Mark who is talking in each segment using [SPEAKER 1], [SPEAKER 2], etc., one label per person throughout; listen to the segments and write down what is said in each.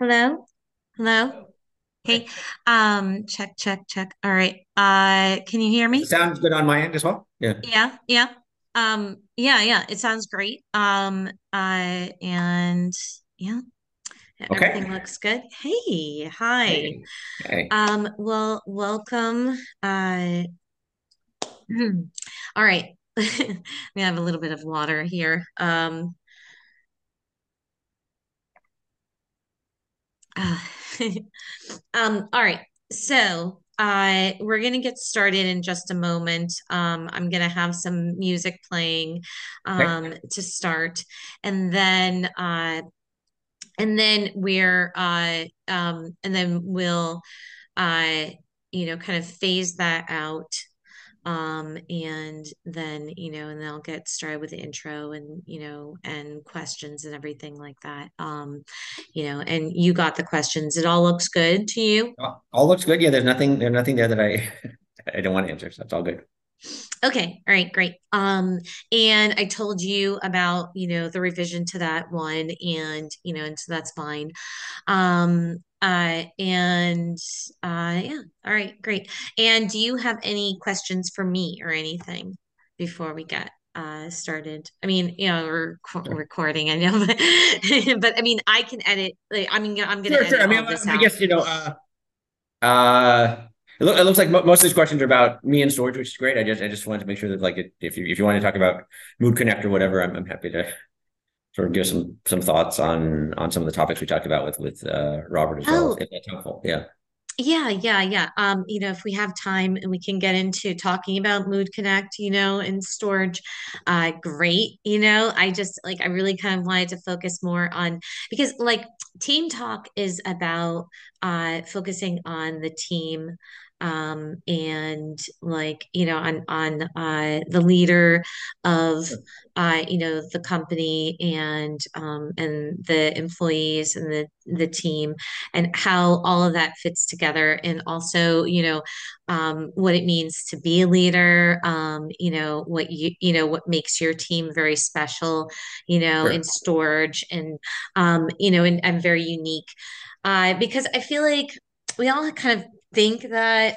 [SPEAKER 1] Hello? Hello?
[SPEAKER 2] Okay.
[SPEAKER 1] Hey, um, check, check, check. All right. Uh, can you hear me?
[SPEAKER 2] Sounds good on my end as well. Yeah.
[SPEAKER 1] Yeah, yeah. Um, yeah, yeah. It sounds great. Um, uh, and yeah, everything looks good. Hey, hi.
[SPEAKER 2] Hey. Hey.
[SPEAKER 1] Um, well, welcome. Uh, all right. We have a little bit of water here. Um, uh, Um, all right. So, uh, we're going to get started in just a moment. Um, I'm going to have some music playing
[SPEAKER 2] Okay.
[SPEAKER 1] um, to start, and then uh, and then we're uh, um, and then we'll uh, you know kind of phase that out um, and then, you know, and they'll get started with the intro and, you know, and questions and everything like that. Um, you know, and you got the questions. It all looks good to you?
[SPEAKER 2] All all looks good. Yeah, there's nothing there's nothing there that I I don't want to answer. So that's all good.
[SPEAKER 1] Okay, all right, great. Um, and I told you about, you know, the revision to that one, and you know, and so that's fine. Um, uh, and uh, yeah, all right, great. And do you have any questions for me or anything before we get uh started? I mean, you know, we're co-
[SPEAKER 2] Sure.
[SPEAKER 1] recording, I know, but but I mean, I can edit. Like, I mean, I'm gonna
[SPEAKER 2] Sure, sure. I mean, I I guess, you know, uh uh it, it looks like mo most of these questions are about me and Storj, which is great. I just I just wanted to make sure that like it, if you if you want to talk about Mood Connect or whatever, I'm I'm happy to sort of give some some thoughts on on some of the topics we talked about with with uh Robert as well,
[SPEAKER 1] Oh,
[SPEAKER 2] if that's helpful. Yeah.
[SPEAKER 1] Yeah, yeah, yeah. Um, you know, if we have time and we can get into talking about Mood Connect, you know, and Storj, uh, great. You know, I just like I really kind of wanted to focus more on because like team talk is about uh focusing on the team um and like you know on on uh the leader of uh you know the company and um and the employees and the the team and how all of that fits together and also you know um, what it means to be a leader um, you know what you you know what makes your team very special you know in Storj and um, you know and, and very unique. Uh, because I feel like we all kind of think that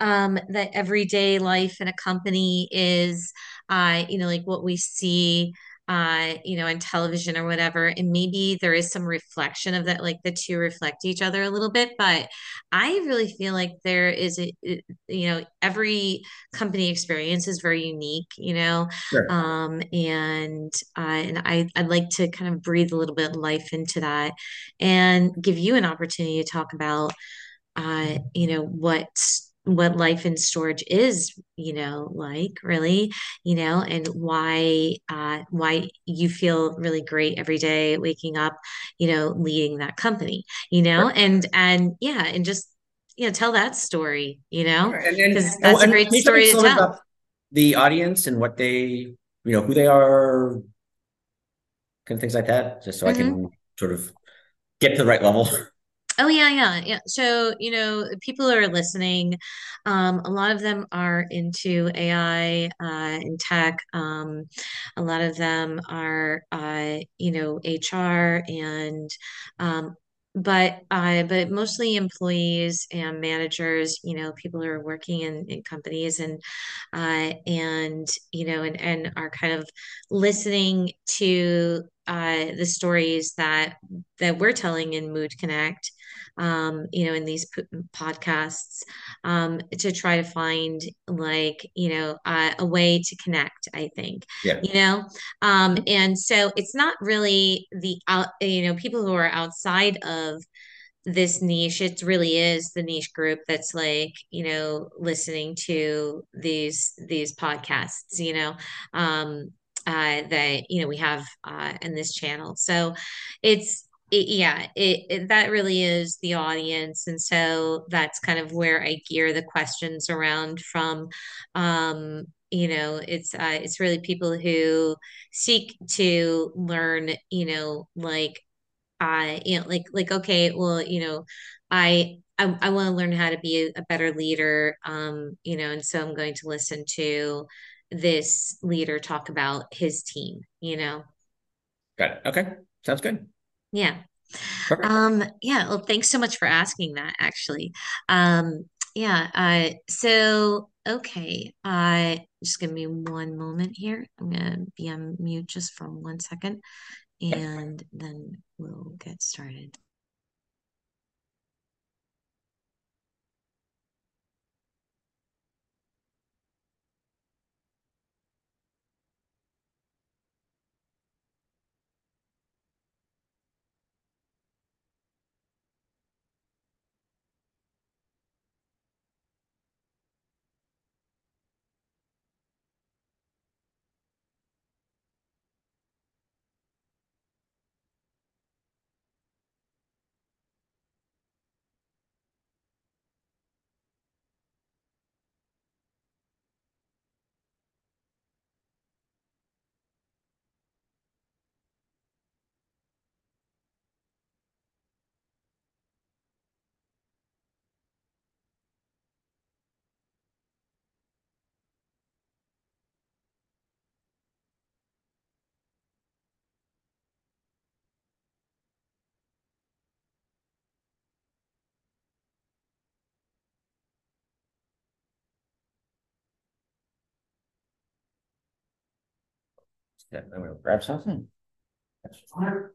[SPEAKER 1] um, that everyday life in a company is uh, you know like what we see uh, you know, on television or whatever. And maybe there is some reflection of that, like the two reflect each other a little bit. But I really feel like there is a, you know, every company experience is very unique, you know,
[SPEAKER 2] Sure.
[SPEAKER 1] um, and uh, and I I'd like to kind of breathe a little bit of life into that and give you an opportunity to talk about uh, you know, what what life in Storj is, you know, like really, you know, and why uh why you feel really great every day waking up, you know, leading that company, you know, and and yeah, and just you know, tell that story, you know,
[SPEAKER 2] And and
[SPEAKER 1] because
[SPEAKER 2] and,
[SPEAKER 1] that's a great
[SPEAKER 2] can you tell me
[SPEAKER 1] story to tell.
[SPEAKER 2] the audience and what they, you know, who they are, kind of things like that, just so I
[SPEAKER 1] hmm
[SPEAKER 2] can sort of get to the right level.
[SPEAKER 1] Oh yeah, yeah, yeah. So, you know, people are listening. Um, a lot of them are into AI uh, and tech. Um, a lot of them are, uh, you know, HR and, um, but uh, but mostly employees and managers. You know, people who are working in, in companies and uh, and you know, and and are kind of listening to uh, the stories that that we're telling in Mood Connect um, you know, in these p- podcasts um, to try to find like, you know, uh, a way to connect, I think,
[SPEAKER 2] Yeah.
[SPEAKER 1] you know, um, and so it's not really the out, you know, people who are outside of this niche it really is the niche group that's like you know listening to these these podcasts you know um uh that you know we have uh in this channel. So it's it, yeah it, it that really is the audience. And so that's kind of where I gear the questions around from um you know it's uh it's really people who seek to learn you know like I, you know, like like okay, well, you know, I I, I want to learn how to be a, a better leader, um, you know, and so I'm going to listen to this leader talk about his team, you know.
[SPEAKER 2] Got it. Okay. Sounds good.
[SPEAKER 1] Yeah.
[SPEAKER 2] Perfect.
[SPEAKER 1] Um, yeah, well, thanks so much for asking that, actually. Um, yeah, uh, so okay, uh, just give me one moment here. I'm gonna be on mute just for one second, and then we'll get started.
[SPEAKER 2] Yeah, I'm gonna grab something. That's fine.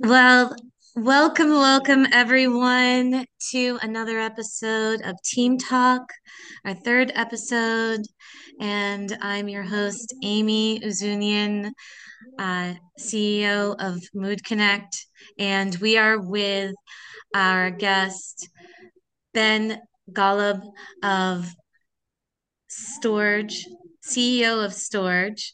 [SPEAKER 1] Well, welcome, welcome everyone to another episode of Team Talk, our third episode. And I'm your host, Amy Uzunian, uh, CEO of Mood Connect. And we are with our guest, Ben Golub of Storj, CEO of Storj.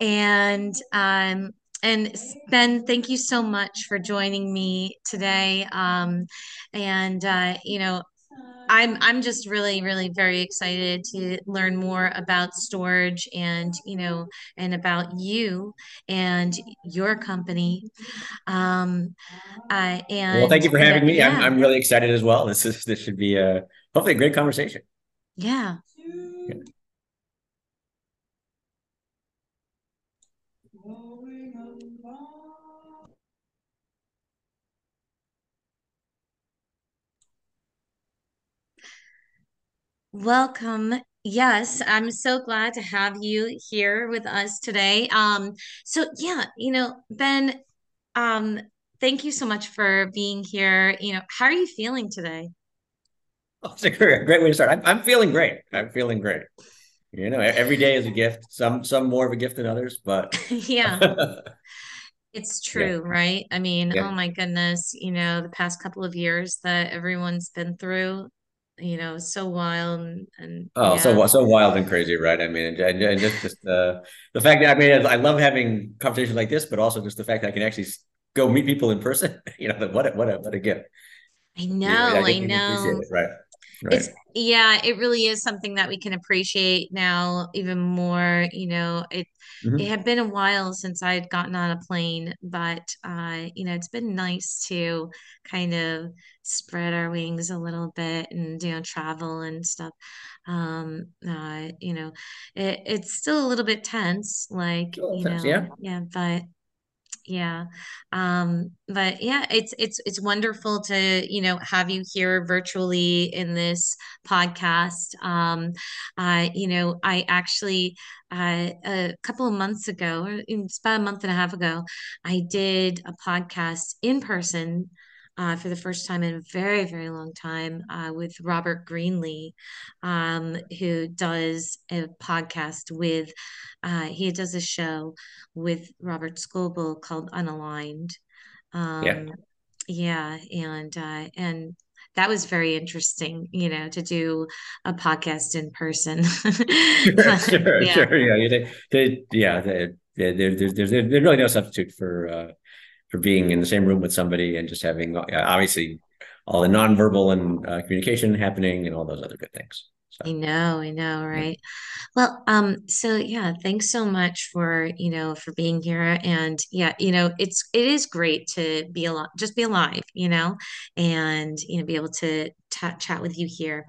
[SPEAKER 1] And um, and Ben, thank you so much for joining me today. Um, and uh, you know, I'm I'm just really really very excited to learn more about Storj and you know and about you and your company. Um, uh, and
[SPEAKER 2] Well, thank you for having me. I'm I'm really excited as well. This is this should be a hopefully a great conversation.
[SPEAKER 1] yeah. Welcome. Yes, I'm so glad to have you here with us today. Um, so yeah, you know, Ben, um, thank you so much for being here. You know, how are you feeling today?
[SPEAKER 2] Oh, it's a great, great way to start. I'm I'm feeling great. I'm feeling great. You know, every day is a gift. Some some more of a gift than others, but
[SPEAKER 1] Yeah, it's
[SPEAKER 2] yeah,
[SPEAKER 1] true, right? I mean,
[SPEAKER 2] yeah.
[SPEAKER 1] oh my goodness, you know, the past couple of years that everyone's been through, you know, so wild and, and
[SPEAKER 2] Oh, so
[SPEAKER 1] yeah.
[SPEAKER 2] wi- so wild and crazy, right? I mean, and, and just just uh, the fact that I mean, I love having conversations like this, but also just the fact that I can actually go meet people in person. You know, what a, what a what a gift.
[SPEAKER 1] I
[SPEAKER 2] know,
[SPEAKER 1] know,
[SPEAKER 2] I
[SPEAKER 1] I know.
[SPEAKER 2] it, right? Right.
[SPEAKER 1] It's yeah, it really is something that we can appreciate now even more. You know, it
[SPEAKER 2] Mhm.
[SPEAKER 1] it had been a while since I'd gotten on a plane, but uh, you know, it's been nice to kind of spread our wings a little bit and you know, travel and stuff. Um, uh, you know, it, it's still a little bit tense, like, you know,
[SPEAKER 2] Yeah.
[SPEAKER 1] yeah, but yeah. Um, but yeah, it's it's it's wonderful to, you know, have you here virtually in this podcast. Um, uh, you know, I actually uh, a couple of months ago, it's about a month and a half ago, I did a podcast in person uh, for the first time in a very, very long time uh, with Robert Greenlee, um, who does a podcast with, uh, he does a show with Robert Scoble called Unaligned.
[SPEAKER 2] Yeah.
[SPEAKER 1] Um, yeah, and uh, and that was very interesting, you know, to do a podcast in person.
[SPEAKER 2] Sure. Sure.
[SPEAKER 1] Yeah.
[SPEAKER 2] Sure. Yeah. They, they, yeah. They, they, there's, there's, there's really no substitute for, uh, for being in the same room with somebody and just having uh, obviously all the nonverbal and uh, communication happening and all those other good things.
[SPEAKER 1] I know, I know,
[SPEAKER 2] yeah,
[SPEAKER 1] right? Well, um, so yeah, thanks so much for, you know, for being here. And yeah, you know, it's it is great to be alive, just be alive, you know, and you know, be able to ta chat with you here.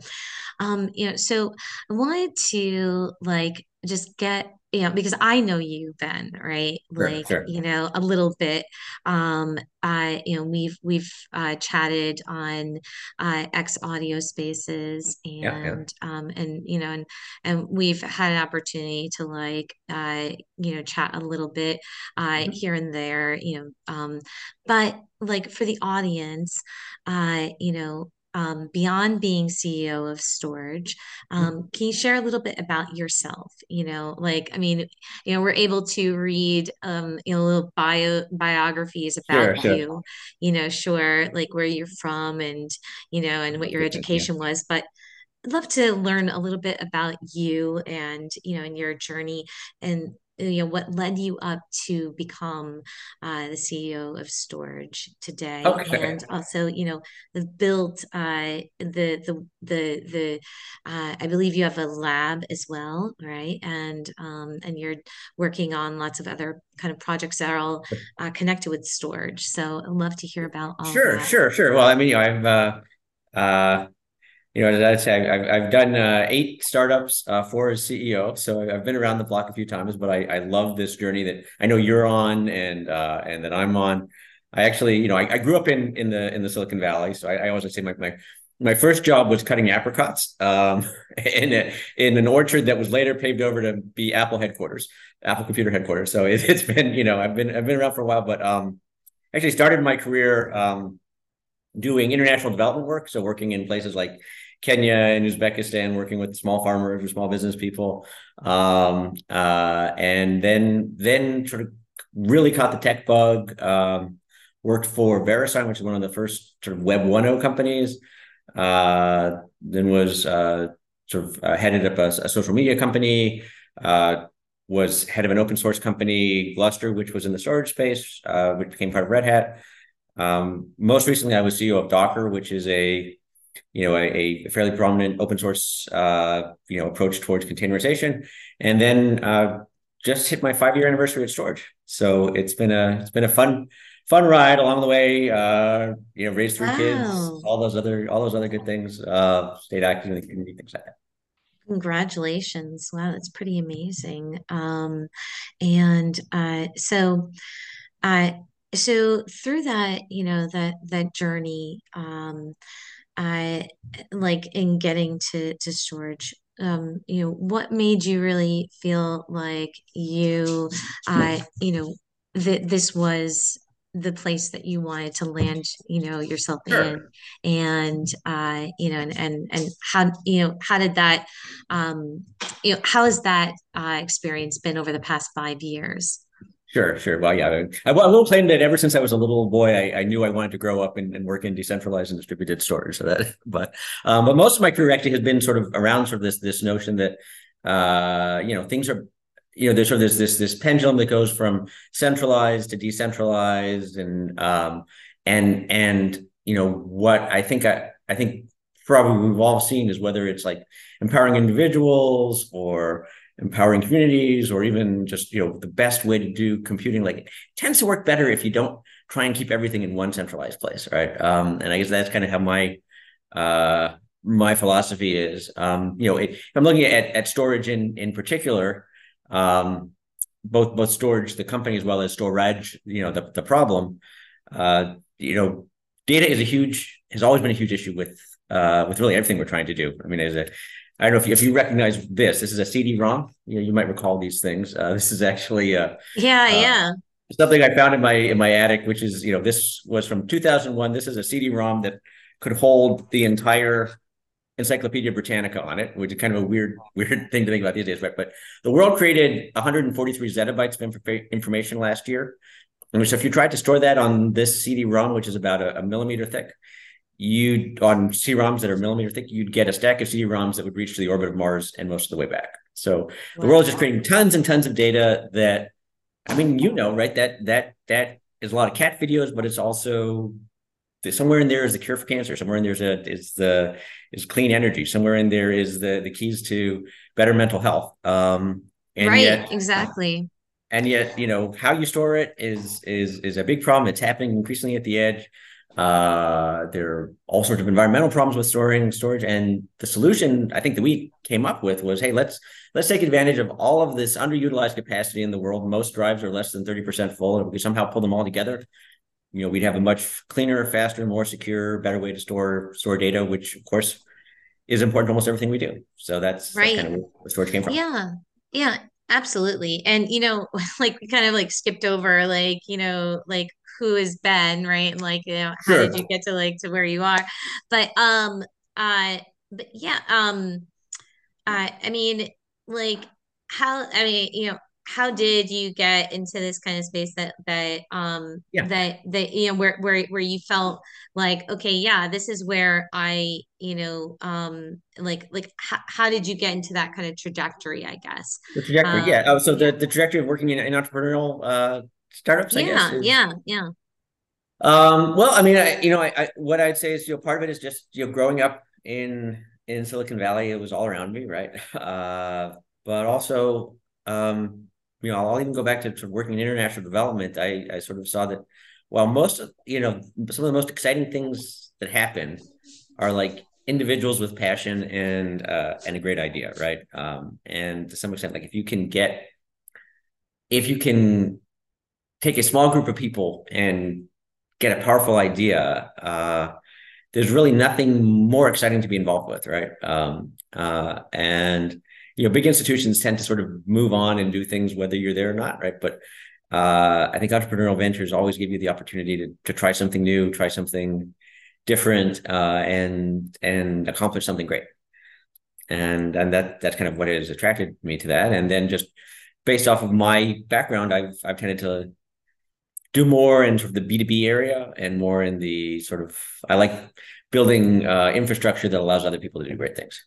[SPEAKER 1] Um, you know, so I wanted to like just get, you know, because I know you, Ben, right? Like,
[SPEAKER 2] sure.
[SPEAKER 1] you know, a little bit. Um, I, you know, we've we've uh, chatted on uh, X audio spaces
[SPEAKER 2] Yeah, yeah.
[SPEAKER 1] and um and you know and and we've had an opportunity to like uh you know chat a little bit uh
[SPEAKER 2] Mhm.
[SPEAKER 1] here and there, you know, um but like for the audience, uh, you know, um, beyond being CEO of Storj,
[SPEAKER 2] Mhm.
[SPEAKER 1] um, can you share a little bit about yourself? You know, like, I mean, you know, we're able to read, um, you know, little bio biographies about
[SPEAKER 2] Sure, sure.
[SPEAKER 1] you, you know, sure, like where you're from and, you know, and what your
[SPEAKER 2] good. Yeah.
[SPEAKER 1] education was, but I'd love to learn a little bit about you and, you know, and your journey and, you know, what led you up to become uh, the CEO of Storj today,
[SPEAKER 2] Okay.
[SPEAKER 1] and also, you know, have built uh, the the the the uh, I believe you have a lab as well, right? And um, and you're working on lots of other kind of projects that are all uh, connected with storage. So I'd love to hear about all
[SPEAKER 2] Sure,
[SPEAKER 1] that.
[SPEAKER 2] sure, sure. Well, I mean, you know, I've uh, uh, You know, as I say, I've I've done uh, eight startups uh, for as CEO, so I've been around the block a few times. But I, I love this journey that I know you're on and uh, and that I'm on. I actually, you know, I, I grew up in in the in the Silicon Valley, so I, I always say my my my first job was cutting apricots um, in a, in an orchard that was later paved over to be Apple headquarters, Apple Computer headquarters. So it, has been, you know, I've been I've been around for a while, but um, actually started my career. Um, doing international development work. So working in places like Kenya and Uzbekistan, working with small farmers or small business people, um, uh, and then then sort of really caught the tech bug. Um, worked for VeriSign, which is one of the first sort of Web 1.0 companies. Uh, then was uh, sort of uh, headed up a, a, social media company. Uh, was head of an open source company, Gluster, which was in the storage space, uh, which became part of Red Hat. Um, most recently, I was CEO of Docker, which is a you know a, a fairly prominent open source uh, you know approach towards containerization, and then uh, just hit my five year anniversary at Storj. So it's been a it's been a fun fun ride along the way. Uh, you know, raised three kids, all those other all those other good things. Uh, stayed active in the community, things like that.
[SPEAKER 1] Congratulations. Wow, that's pretty amazing. Um, and uh, so uh, so through that, you know, that that journey, um, I like in getting to to Storj, um, you know, what made you really feel like you, uh, you know, that this was the place that you wanted to land, you know, yourself in, and uh, you know, and and and how, you know, how did that, um, you know, how has that uh, experience been over the past five years?
[SPEAKER 2] Sure, sure. Well, yeah, I, I will claim that ever since I was a little boy, I, I knew I wanted to grow up and, and, work in decentralized and distributed storage. So that, but, um, but most of my career actually has been sort of around sort of this this notion that, uh, you know, things are, you know, there's sort of this this this pendulum that goes from centralized to decentralized, and um, and and you know what I think I I think probably we've all seen is whether it's like empowering individuals or empowering communities or even just you know the best way to do computing. Like it tends to work better if you don't try and keep everything in one centralized place right? Um, and i guess that's kind of how my uh, my philosophy is. Um, you know it, i'm looking at at storage in in particular um, both both Storj the company as well as storage you know the, the problem. Uh, you know data is a huge has always been a huge issue with uh, with really everything we're trying to do. I mean as a I don't know if you, if you recognize this. This is a CD-ROM. You know, you might recall these things. Uh, this is actually uh,
[SPEAKER 1] yeah, uh, yeah.
[SPEAKER 2] Something I found in my in my attic, which is you know this was from 2001. This is a CD-ROM that could hold the entire Encyclopedia Britannica on it, which is kind of a weird weird thing to think about these days. Right, but the world created 143 zettabytes of inf- information last year. And so if you tried to store that on this CD-ROM, which is about a, a millimeter thick, you on CD-ROMs that are millimeter thick, you'd get a stack of CD-ROMs that would reach to the orbit of Mars and most of the way back. So wow. the world is just creating tons and tons of data that, I mean, you know, right? That that that is a lot of cat videos, but it's also somewhere in there is the cure for cancer. Somewhere in there's a is the is clean energy. Somewhere in there is the the keys to better mental health. Um,
[SPEAKER 1] and right, yet, exactly.
[SPEAKER 2] And yet, you know, how you store it is is is a big problem. It's happening increasingly at the edge. Uh, there are all sorts of environmental problems with storing storage, and the solution I think that we came up with was, hey, let's let's take advantage of all of this underutilized capacity in the world. Most drives are less than thirty percent full, and if we somehow pull them all together, you know, we'd have a much cleaner, faster, more secure, better way to store store data, which of course is important to almost everything we do. So that's,
[SPEAKER 1] right.
[SPEAKER 2] That's kind of where Storj came from.
[SPEAKER 1] Yeah, yeah, absolutely. And you know, like we kind of like skipped over, like you know, like who is Ben, right? And like, you know, how sure. did you get to like to where you are? But um uh but yeah, um uh I mean like how I mean, you know, how did you get into this kind of space that that um yeah. that that you know where where where you felt like okay yeah this is where i you know um like like how, how did you get into that kind of trajectory i guess
[SPEAKER 2] the trajectory um, yeah oh so the the trajectory of working in, in entrepreneurial uh startups. I
[SPEAKER 1] yeah,
[SPEAKER 2] guess,
[SPEAKER 1] is, yeah, yeah.
[SPEAKER 2] Um, well, I mean, I, you know, I, I, what I'd say is, you know, part of it is just, you know, growing up in in Silicon Valley, it was all around me, right? Uh, but also, um, you know, I'll even go back to, to working in international development. I, I sort of saw that while most of, you know, some of the most exciting things that happen are like individuals with passion and uh, and a great idea, right? Um, and to some extent, like if you can get, if you can take a small group of people and get a powerful idea, uh, there's really nothing more exciting to be involved with, right? Um, uh, and you know, big institutions tend to sort of move on and do things whether you're there or not, right? But uh, I think entrepreneurial ventures always give you the opportunity to to try something new, try something different, uh, and and accomplish something great. And and that that's kind of what has attracted me to that. And then just based off of my background, I've I've tended to do more in sort of the B2B area and more in the sort of I like building uh, infrastructure that allows other people to do great things.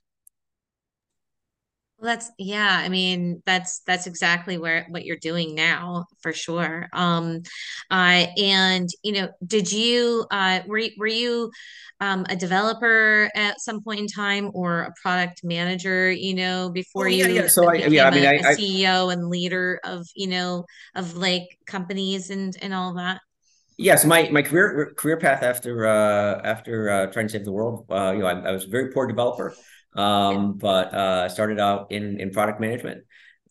[SPEAKER 1] Well, that's yeah. I mean, that's that's exactly where what you're doing now for sure. Um, uh, and you know, did you uh, were you, were you um, a developer at some point in time or a product manager? You know, before oh, yeah, you
[SPEAKER 2] yeah. So I yeah, I mean, a,
[SPEAKER 1] I, a CEO and leader of you know of like companies and and all that.
[SPEAKER 2] Yeah, so my my career career path after uh, after uh, trying to save the world, uh, you know, I, I was a very poor developer um, but uh, started out in in product management,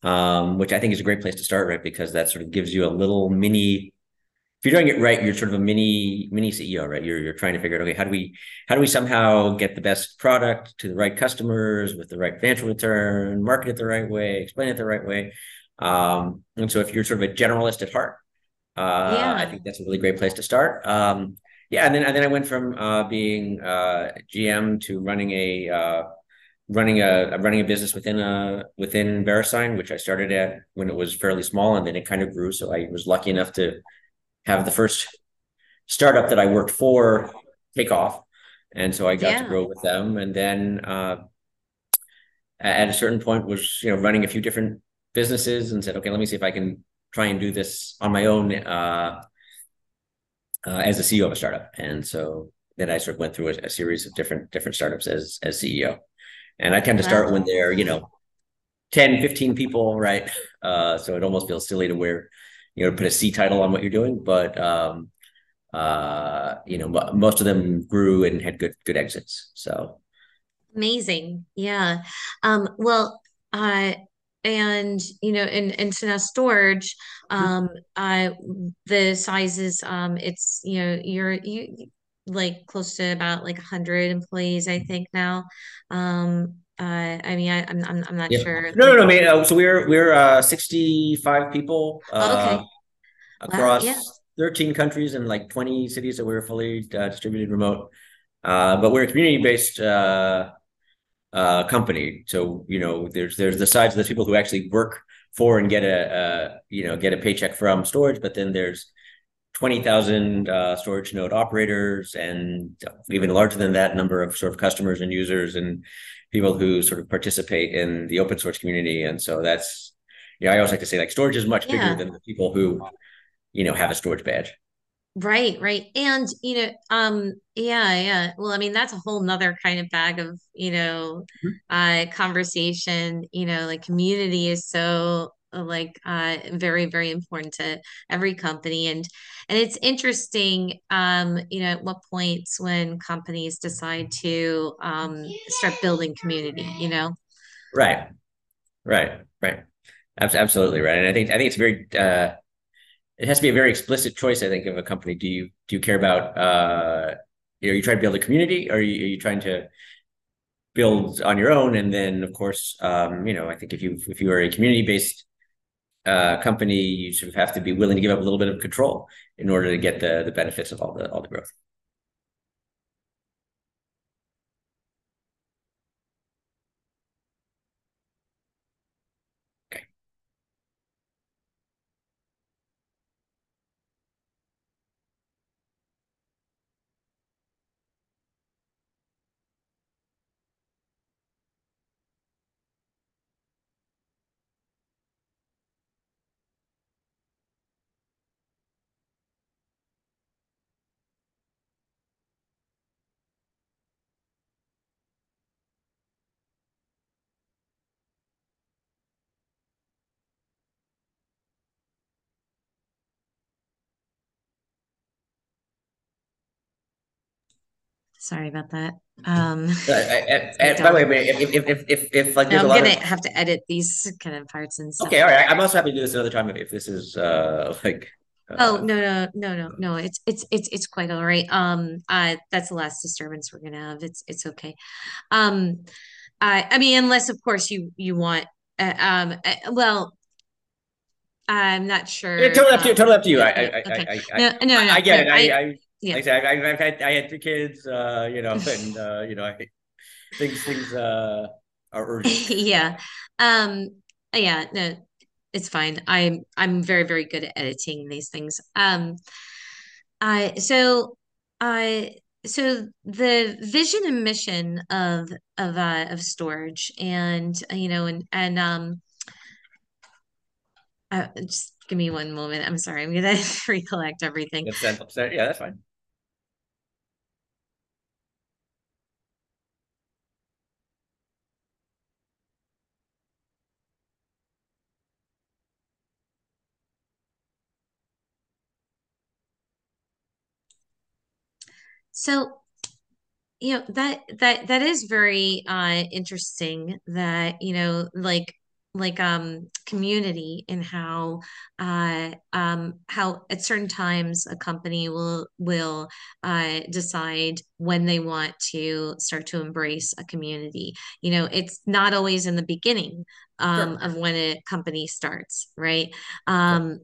[SPEAKER 2] um, which I think is a great place to start, right? Because that sort of gives you a little mini. If you're doing it right, you're sort of a mini mini CEO, right? You're you're trying to figure out, okay, how do we how do we somehow get the best product to the right customers with the right financial return, market it the right way, explain it the right way. Um, and so if you're sort of a generalist at heart, uh, yeah. I think that's a really great place to start. Um, yeah, and then and then I went from uh, being uh, GM to running a uh, running a running a business within a within VeriSign, which I started at when it was fairly small, and then it kind of grew. So I was lucky enough to have the first startup that I worked for take off, and so I got yeah. to grow with them. And then uh, at a certain point, was you know running a few different businesses, and said, okay, let me see if I can try and do this on my own uh, uh, as a CEO of a startup. And so then I sort of went through a, a series of different different startups as as CEO. And I tend to start when they're, you know, 10, 15 people, right? Uh, so it almost feels silly to wear, you know, put a C title on what you're doing. But um, uh, you know, most of them grew and had good good exits. So
[SPEAKER 1] amazing, yeah. Um, well, uh, and you know, in so now Storj, mm-hmm. um, uh, the sizes, um, it's you know, you're you like close to about like 100 employees i think now um uh i mean I, am I'm, I'm not
[SPEAKER 2] yeah.
[SPEAKER 1] sure
[SPEAKER 2] no no no I mean, uh, so we're we're uh 65 people uh oh, okay. across wow, yeah. 13 countries and like 20 cities that we're fully uh, distributed remote uh but we're a community based uh uh company so you know there's there's the sides of the people who actually work for and get a, a you know get a paycheck from Storj but then there's 20,000 uh, storage node operators and even larger than that number of sort of customers and users and people who sort of participate in the open source community. And so that's, you know, I always like to say like Storj is much yeah. bigger than the people who, you know, have a Storj badge.
[SPEAKER 1] Right, right. And, you know, um, yeah, yeah. Well, I mean, that's a whole nother kind of bag of, you know, mm-hmm. uh conversation, you know, like community is so uh, like uh, very very important to every company. And and it's interesting um you know at what points when companies decide to um start building community you know?
[SPEAKER 2] Right. Right. Right. Absolutely right. And i think i think it's very uh it has to be a very explicit choice i think of a company. Do you do you care about uh you are you trying to build a community? Or are you, are you trying to build on your own? And then of course um you know i think if you if you are a community based uh, company, you sort of have to be willing to give up a little bit of control in order to get the the benefits of all the all the growth.
[SPEAKER 1] Sorry about that. Um,
[SPEAKER 2] by the way, if if if if, if like
[SPEAKER 1] no, I'm gonna of... have to edit these kind of parts and stuff.
[SPEAKER 2] Okay, all right. I'm also happy to do this another time if, if this is uh like.
[SPEAKER 1] Uh, oh no no no no no! It's it's it's it's quite all right. Um, uh, that's the last disturbance we're gonna have. It's it's okay. Um, I I mean, unless of course you you want. Uh, um, uh, well, I'm not sure.
[SPEAKER 2] Yeah, totally up to you. Totally up to you. I, I, okay. I, I, no, no, no. I get
[SPEAKER 1] no,
[SPEAKER 2] it. I, I, yeah. Like I said, I, have had I had three kids, uh, you know, and uh, you know, I things things uh are urgent.
[SPEAKER 1] yeah. Um yeah, no, it's fine. I'm I'm very, very good at editing these things. Um I so I so the vision and mission of of uh of Storj and you know and and um uh, just give me one moment. I'm sorry. I'm gonna recollect everything.
[SPEAKER 2] That's, yeah, that's fine.
[SPEAKER 1] So, you know, that that that is very uh interesting that, you know, like like um community and how uh um how at certain times a company will will uh decide when they want to start to embrace a community. You know it's not always in the beginning um sure. of when a company starts right? Um sure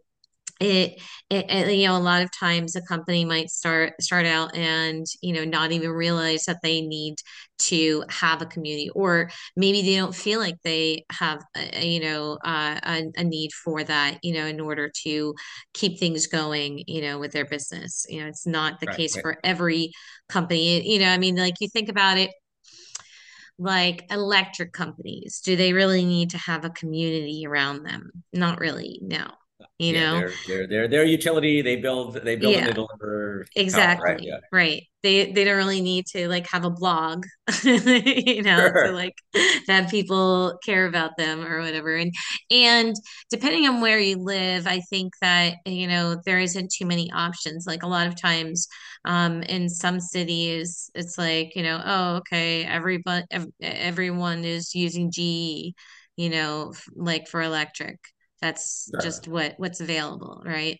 [SPEAKER 1] it, it, it, you know a lot of times a company might start start out and you know not even realize that they need to have a community or maybe they don't feel like they have a, you know uh, a, a, need for that you know in order to keep things going you know with their business. You know it's not the right, case right. for every company. You know i mean like you think about it like electric companies do they really need to have a community around them? Not really no you
[SPEAKER 2] Yeah,
[SPEAKER 1] know?
[SPEAKER 2] they're they're they're utility. They build they build and they
[SPEAKER 1] Yeah.
[SPEAKER 2] deliver right?
[SPEAKER 1] Exactly.
[SPEAKER 2] Yeah.
[SPEAKER 1] Right. They they don't really need to like have a blog, you know, to like have people care about them or whatever. And and depending on where you live, I think that, you know, there isn't too many options. Like a lot of times, um, in some cities, it's like, you know, oh, okay, everybody ev everyone is using GE, you know, like for electric. That's
[SPEAKER 2] Sure.
[SPEAKER 1] just what what's available, right?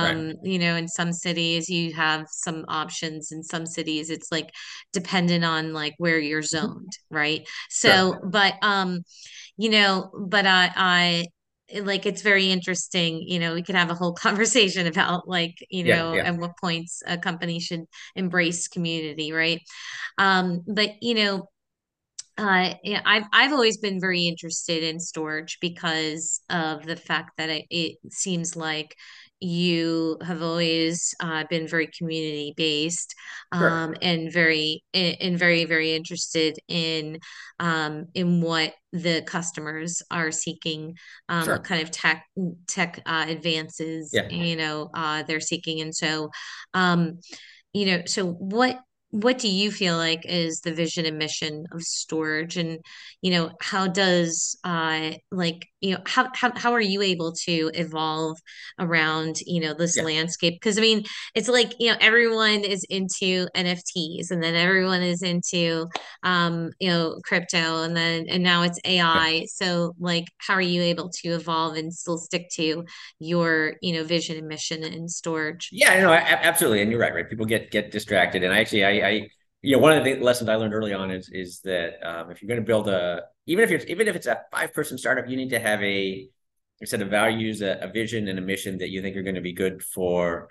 [SPEAKER 2] Right.
[SPEAKER 1] Um, you know, in some cities you have some options. In some cities it's like dependent on like where you're zoned, right? So, but um, you know, but I I like it's very interesting, you know, we could have a whole conversation about like, you
[SPEAKER 2] Yeah.
[SPEAKER 1] know,
[SPEAKER 2] Yeah.
[SPEAKER 1] at what points a company should embrace community, right? Um, but you know, uh, I've I've always been very interested in Storj because of the fact that it, it seems like you have always uh, been very community based
[SPEAKER 2] Sure.
[SPEAKER 1] um, and very and very very interested in um, in what the customers are seeking, um,
[SPEAKER 2] Sure.
[SPEAKER 1] kind of tech tech uh, advances
[SPEAKER 2] Yeah.
[SPEAKER 1] you know uh, they're seeking, and so um, you know, so what what do you feel like is the vision and mission of Storj and you know how does uh like you know how how, how are you able to evolve around you know this
[SPEAKER 2] Yeah.
[SPEAKER 1] landscape because i mean it's like you know everyone is into nfts and then everyone is into um you know crypto and then and now it's
[SPEAKER 2] Yeah.
[SPEAKER 1] ai so like how are you able to evolve and still stick to your you know vision and mission in Storj
[SPEAKER 2] Yeah, no, absolutely, and you're right. Right, people get get distracted, and I actually, I, I, you know, one of the lessons I learned early on is is that um, if you're going to build a, even if you're, even if it's a five person startup, you need to have a, a set of values, a, a vision, and a mission that you think are going to be good for,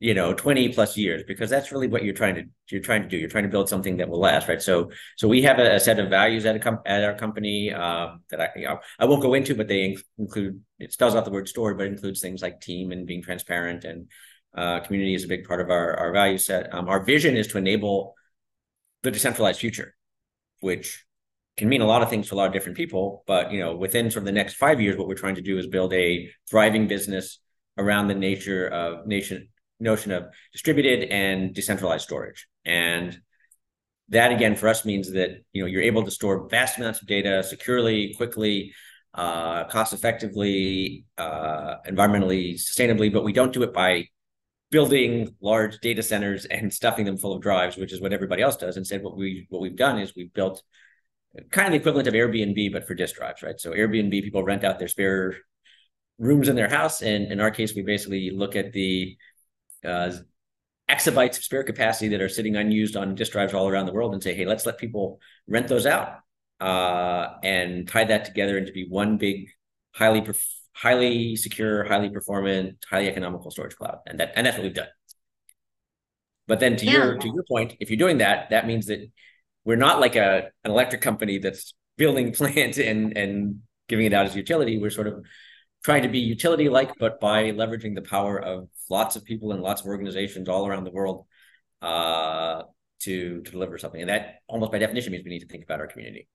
[SPEAKER 2] you know, 20 plus years, because that's really what you're trying to you're trying to do. You're trying to build something that will last, right? So, so we have a, a set of values at a com- at our company um, that I, you know, I won't go into, but they include it spells out the word story, but includes things like team and being transparent and uh, community is a big part of our, our value set. Um, our vision is to enable the decentralized future, which can mean a lot of things to a lot of different people. But you know, within sort of the next five years, what we're trying to do is build a thriving business around the nature of nation notion of distributed and decentralized storage. And that again for us means that you know you're able to store vast amounts of data securely, quickly, uh, cost effectively, uh, environmentally sustainably, but we don't do it by building large data centers and stuffing them full of drives, which is what everybody else does. Instead, what we what we've done is we've built kind of the equivalent of Airbnb, but for disk drives, right? So Airbnb people rent out their spare rooms in their house, and in our case, we basically look at the uh, exabytes of spare capacity that are sitting unused on disk drives all around the world, and say, hey, let's let people rent those out uh, and tie that together into be one big, highly highly secure, highly performant, highly economical storage cloud, and that and that's what we've done. But then to
[SPEAKER 1] yeah
[SPEAKER 2] your to your point, if you're doing that, that means that we're not like a an electric company that's building plant and and giving it out as utility. We're sort of trying to be utility like, but by leveraging the power of lots of people and lots of organizations all around the world uh, to to deliver something. And that almost by definition means we need to think about our community.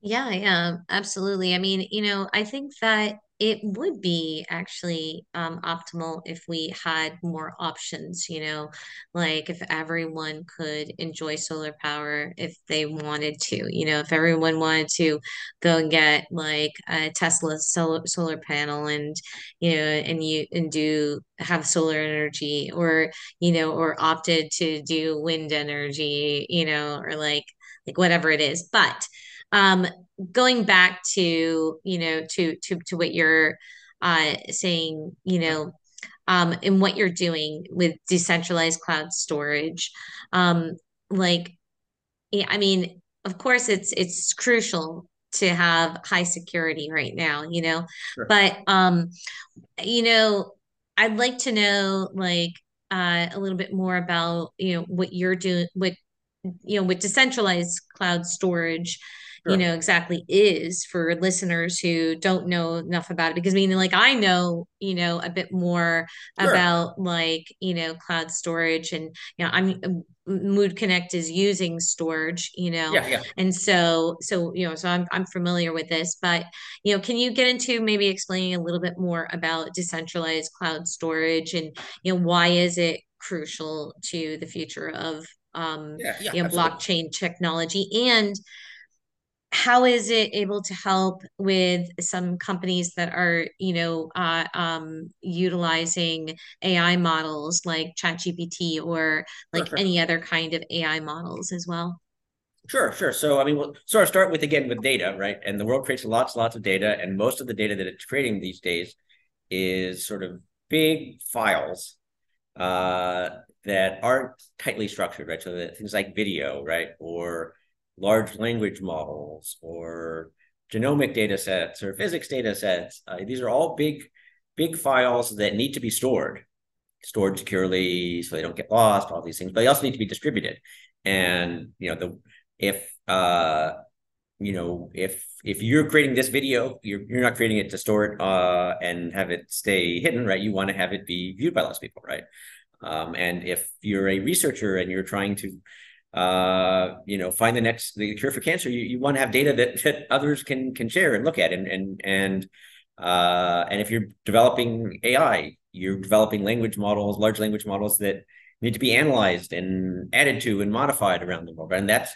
[SPEAKER 1] Yeah, yeah, absolutely. I mean, you know, I think that it would be actually um, optimal if we had more options, you know, like if everyone could enjoy solar power if they wanted to, you know, if everyone wanted to go and get like a Tesla solar solar panel and, you know, and you and do have solar energy or, you know, or opted to do wind energy, you know, or like like whatever it is. But um, going back to, you know, to to to what you're uh saying, you know, um, and what you're doing with decentralized cloud storage, um, like, I mean, of course, it's it's crucial to have high security right now, you know,
[SPEAKER 2] Sure.
[SPEAKER 1] but um, you know, I'd like to know like uh, a little bit more about, you know, what you're doing, what you know, with decentralized cloud storage sure. you know, exactly is for listeners who don't know enough about it. Because I mean, like I know, you know, a bit more sure. about like, you know, cloud storage and, you know, I'm Mood Connect is using Storj, you know,
[SPEAKER 2] yeah, yeah.
[SPEAKER 1] and so, so, you know, so I'm, I'm familiar with this, but, you know, can you get into maybe explaining a little bit more about decentralized cloud storage and, you know, why is it crucial to the future of um, yeah, yeah, you know, blockchain technology and how is it able to help with some companies that are you know uh, um, utilizing ai models like chatgpt or like sure, sure. any other kind of ai models as well
[SPEAKER 2] Sure, sure. So, I mean, we'll sort of start with again with data, right? And the world creates lots, lots of data, and most of the data that it's creating these days is sort of big files uh, that aren't tightly structured, right? So that things like video, right, or large language models, or genomic data sets, or physics data sets. Uh, these are all big, big files that need to be stored, stored securely, so they don't get lost. All these things, but they also need to be distributed. And you know, the if uh, you know, if if you're creating this video, you're you're not creating it to store it uh, and have it stay hidden, right? You want to have it be viewed by lots of people, right? Um, and if you're a researcher and you're trying to, uh, you know, find the next the cure for cancer, you, you want to have data that, that others can can share and look at, and and and uh, and if you're developing AI, you're developing language models, large language models that need to be analyzed and added to and modified around the world, and that's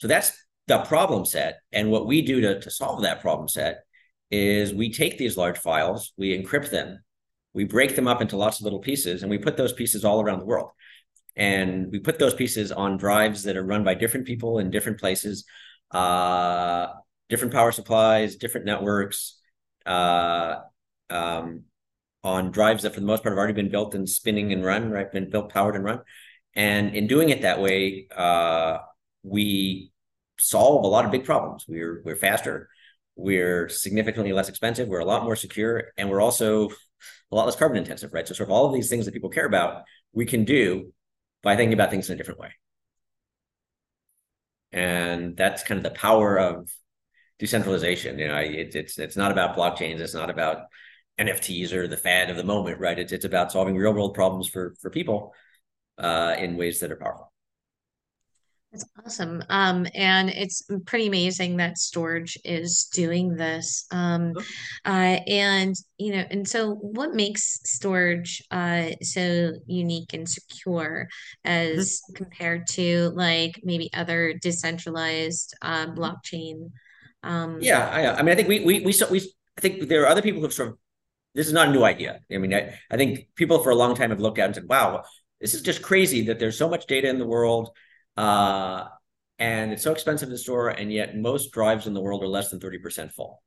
[SPEAKER 2] so that's the problem set. And what we do to to solve that problem set is we take these large files, we encrypt them, we break them up into lots of little pieces and we put those pieces all around the world and we put those pieces on drives that are run by different people in different places uh, different power supplies different networks uh, um, on drives that for the most part have already been built and spinning and run right? Been built powered and run. And in doing it that way uh, we solve a lot of big problems. We're we're faster we're significantly less expensive we're a lot more secure and we're also a lot less carbon intensive, right? So sort of all of these things that people care about, we can do by thinking about things in a different way. And that's kind of the power of decentralization. You know, it, it's it's not about blockchains. It's not about NFTs or the fad of the moment, right? It's it's about solving real world problems for for people uh, in ways that are powerful.
[SPEAKER 1] That's awesome. Um, and it's pretty amazing that Storj is doing this. Um, uh, and you know, and so what makes Storj uh, so unique and secure as mm-hmm. compared to like maybe other decentralized uh, blockchain?
[SPEAKER 2] Um, yeah, I, I mean, I think we we we we I think there are other people who've sort of this is not a new idea. I mean, I, I think people for a long time have looked at and said, "Wow, this is just crazy that there's so much data in the world." Uh, and it's so expensive to store, and yet most drives in the world are less than 30% full.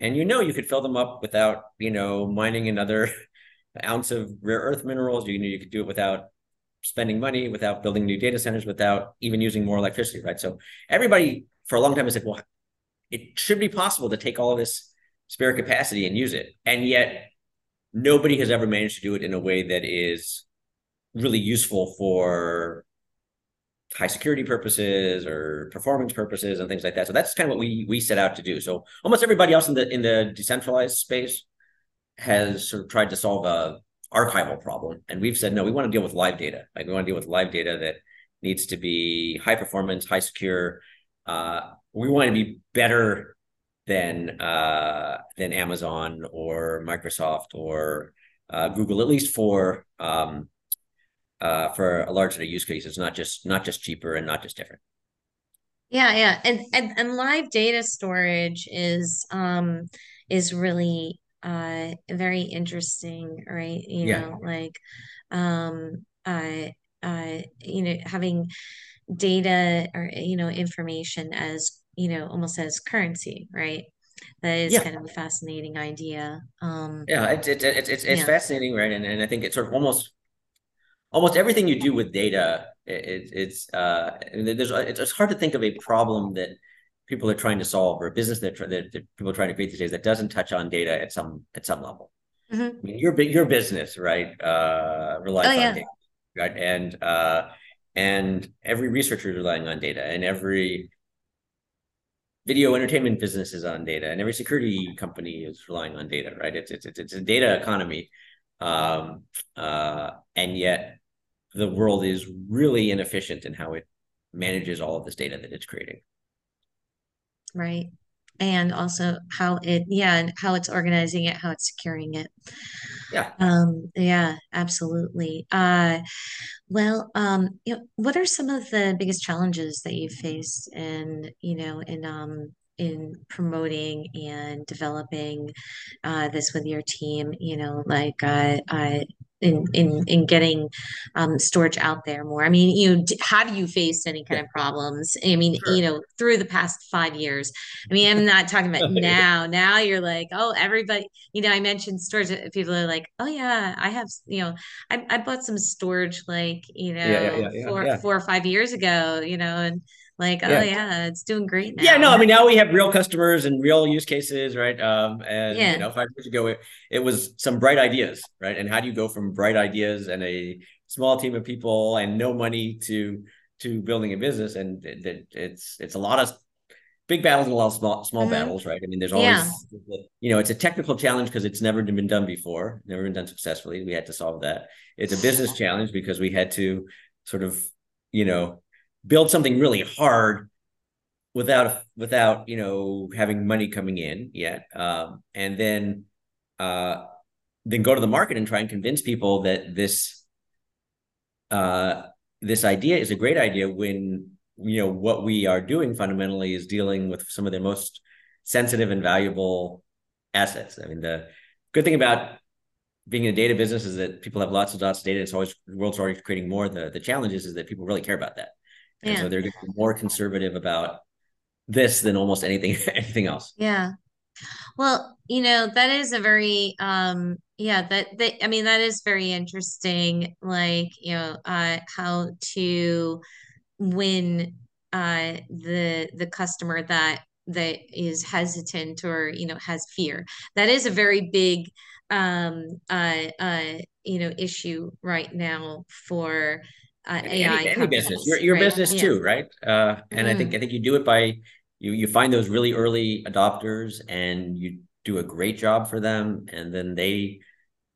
[SPEAKER 2] And you know you could fill them up without, you know, mining another ounce of rare earth minerals. You know, you could do it without spending money, without building new data centers, without even using more electricity, right? So everybody for a long time has said, well, it should be possible to take all this spare capacity and use it. And yet nobody has ever managed to do it in a way that is really useful for high security purposes or performance purposes and things like that. So that's kind of what we we set out to do. So almost everybody else in the in the decentralized space has sort of tried to solve a archival problem, and we've said no, we want to deal with live data. Like we want to deal with live data that needs to be high performance, high secure. Uh, we want to be better than uh, than Amazon or Microsoft or uh, Google, at least for um, uh, for a large set of use cases, not just not just cheaper and not just different.
[SPEAKER 1] Yeah, yeah, and and, and live data storage is um is really uh very interesting, right? You yeah. know, like um uh uh you know having data or you know information as you know almost as currency, right? That is yeah. kind of a fascinating idea. Um,
[SPEAKER 2] yeah, it's it's it's it's, it's yeah. fascinating, right? And and I think it's sort of almost almost everything you do with data, it, it's uh, there's it's hard to think of a problem that people are trying to solve or a business that, that, that people are trying to create these days that doesn't touch on data at some at some level. Mm-hmm. I mean, your your business, right, uh, relies oh, yeah. on data, right, and uh, and every researcher is relying on data, and every video entertainment business is on data, and every security company is relying on data, right? It's it's it's, it's a data economy, um, uh, and yet the world is really inefficient in how it manages all of this data that it's creating.
[SPEAKER 1] Right. And also how it, yeah, and how it's organizing it, how it's securing it.
[SPEAKER 2] Yeah.
[SPEAKER 1] Um, yeah, absolutely. Uh, well, um, you know, what are some of the biggest challenges that you've faced in, you know, in um in promoting and developing uh, this with your team? You know, like uh, uh, in in in getting um, Storj out there more? I mean, you know, have you faced any kind of problems? I mean, you know, through the past five years. I mean, I'm not talking about now. Now you're like, oh, everybody. You know, I mentioned Storj. People are like, oh yeah, I have. You know, I I bought some Storj like you
[SPEAKER 2] Yeah, yeah,
[SPEAKER 1] know
[SPEAKER 2] yeah, yeah,
[SPEAKER 1] four four or five years ago. You know, and like, oh
[SPEAKER 2] Yeah.
[SPEAKER 1] yeah, it's doing great now.
[SPEAKER 2] Yeah, no. I mean now we have real customers and real use cases, right? Um, and you know, five years ago it, it was some bright ideas, right? And how do you go from bright ideas and a small team of people and no money to to building a business? And it, it, it's it's a lot of big battles and a lot of small small
[SPEAKER 1] hmm
[SPEAKER 2] battles, right? I mean, there's
[SPEAKER 1] Yeah.
[SPEAKER 2] always you know, it's a technical challenge because it's never been done before, never been done successfully. We had to solve that. It's a business challenge because we had to sort of, you know, build something really hard without without you know having money coming in yet um, and then uh, then go to the market and try and convince people that this uh, this idea is a great idea when you know what we are doing fundamentally is dealing with some of their most sensitive and valuable assets. I mean the good thing about being in a data business is that people have lots and lots of data. It's always the world's already creating more. The the challenge is, is that people really care about that and
[SPEAKER 1] Yeah.
[SPEAKER 2] so they're going to be more conservative about this than almost anything anything else.
[SPEAKER 1] Yeah. Well, you know, that is a very um yeah, that that I mean that is very interesting like, you know, uh how to win uh the the customer that that is hesitant or, you know, has fear. That is a very big um uh uh you know issue right now for uh,
[SPEAKER 2] Any any,
[SPEAKER 1] AI
[SPEAKER 2] any business, your your
[SPEAKER 1] right?
[SPEAKER 2] business
[SPEAKER 1] Yeah.
[SPEAKER 2] too, right? Uh, and I think I
[SPEAKER 1] Mm,
[SPEAKER 2] think you do it by you you find those really early adopters and you do a great job for them, and then they,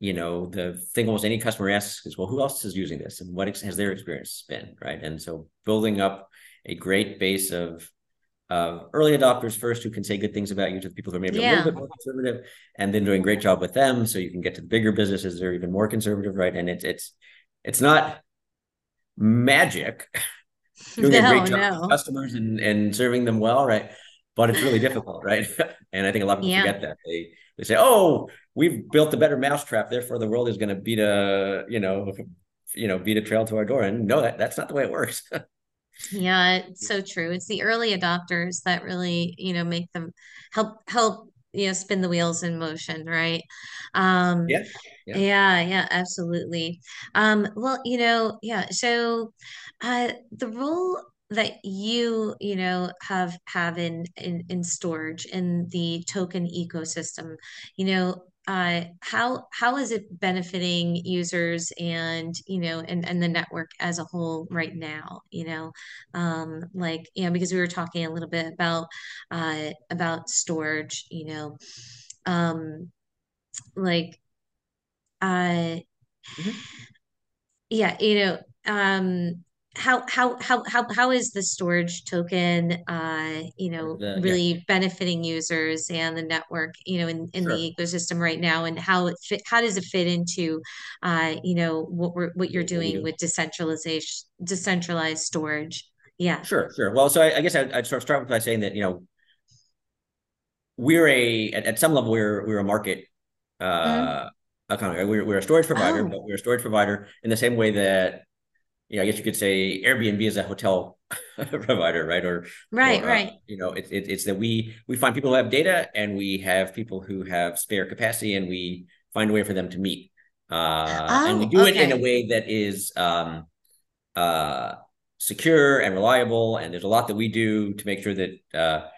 [SPEAKER 2] you know, the thing almost any customer asks is, well, who else is using this, and what ex- has their experience been, right? And so building up a great base of of early adopters first who can say good things about you to the people who are maybe a little bit more conservative, and then doing a great job with them, so you can get to the bigger businesses that are even more conservative, right? And it's it's it's not magic doing a great
[SPEAKER 1] No,
[SPEAKER 2] job with
[SPEAKER 1] no.
[SPEAKER 2] customers and, and serving them well, right? But it's really difficult, right? and I think a lot of people
[SPEAKER 1] Yeah.
[SPEAKER 2] forget that. They they say, "Oh, we've built a better mousetrap, therefore the world is going to beat a you know you know beat a trail to our door." And no, that, that's not the way it works.
[SPEAKER 1] Yeah, it's so true. It's the early adopters that really, you know, make them help help, you know, spin the wheels in motion, right? Um,
[SPEAKER 2] yeah, yeah.
[SPEAKER 1] yeah, yeah, absolutely. Um, well, you know, yeah, so uh the role that you, you know, have have in in in Storj in the token ecosystem, you know, uh how how is it benefiting users and, you know, and and the network as a whole right now, you know? Um, like, you know, because we were talking a little bit about uh about Storj, you know, um, like uh
[SPEAKER 2] Mhm.
[SPEAKER 1] Yeah, you know, um, how how how how how is the Storj token, uh, you know,
[SPEAKER 2] The, yeah,
[SPEAKER 1] really benefiting users and the network, you know, in in
[SPEAKER 2] sure.
[SPEAKER 1] the ecosystem right now, and how it fit, how does it fit into, uh, you know, what we're what you're doing
[SPEAKER 2] do.
[SPEAKER 1] with decentralization, decentralized storage? Yeah.
[SPEAKER 2] Sure, sure. Well, so I, I guess I'd, I'd sort of start by saying that you know we're a at, at some level we're we're a market
[SPEAKER 1] Mhm.
[SPEAKER 2] uh economy. We're we're a storage provider,
[SPEAKER 1] Oh,
[SPEAKER 2] but we're a storage provider in the same way that you know, I guess you could say Airbnb is a hotel provider, right? Or
[SPEAKER 1] right,
[SPEAKER 2] or uh,
[SPEAKER 1] right.
[SPEAKER 2] you know, it's it, it's that we we find people who have data and we have people who have spare capacity and we find a way for them to meet. Uh, and we
[SPEAKER 1] Oh,
[SPEAKER 2] do it in a way that is um, uh, secure and reliable. And there's a lot that we do to make sure that uh,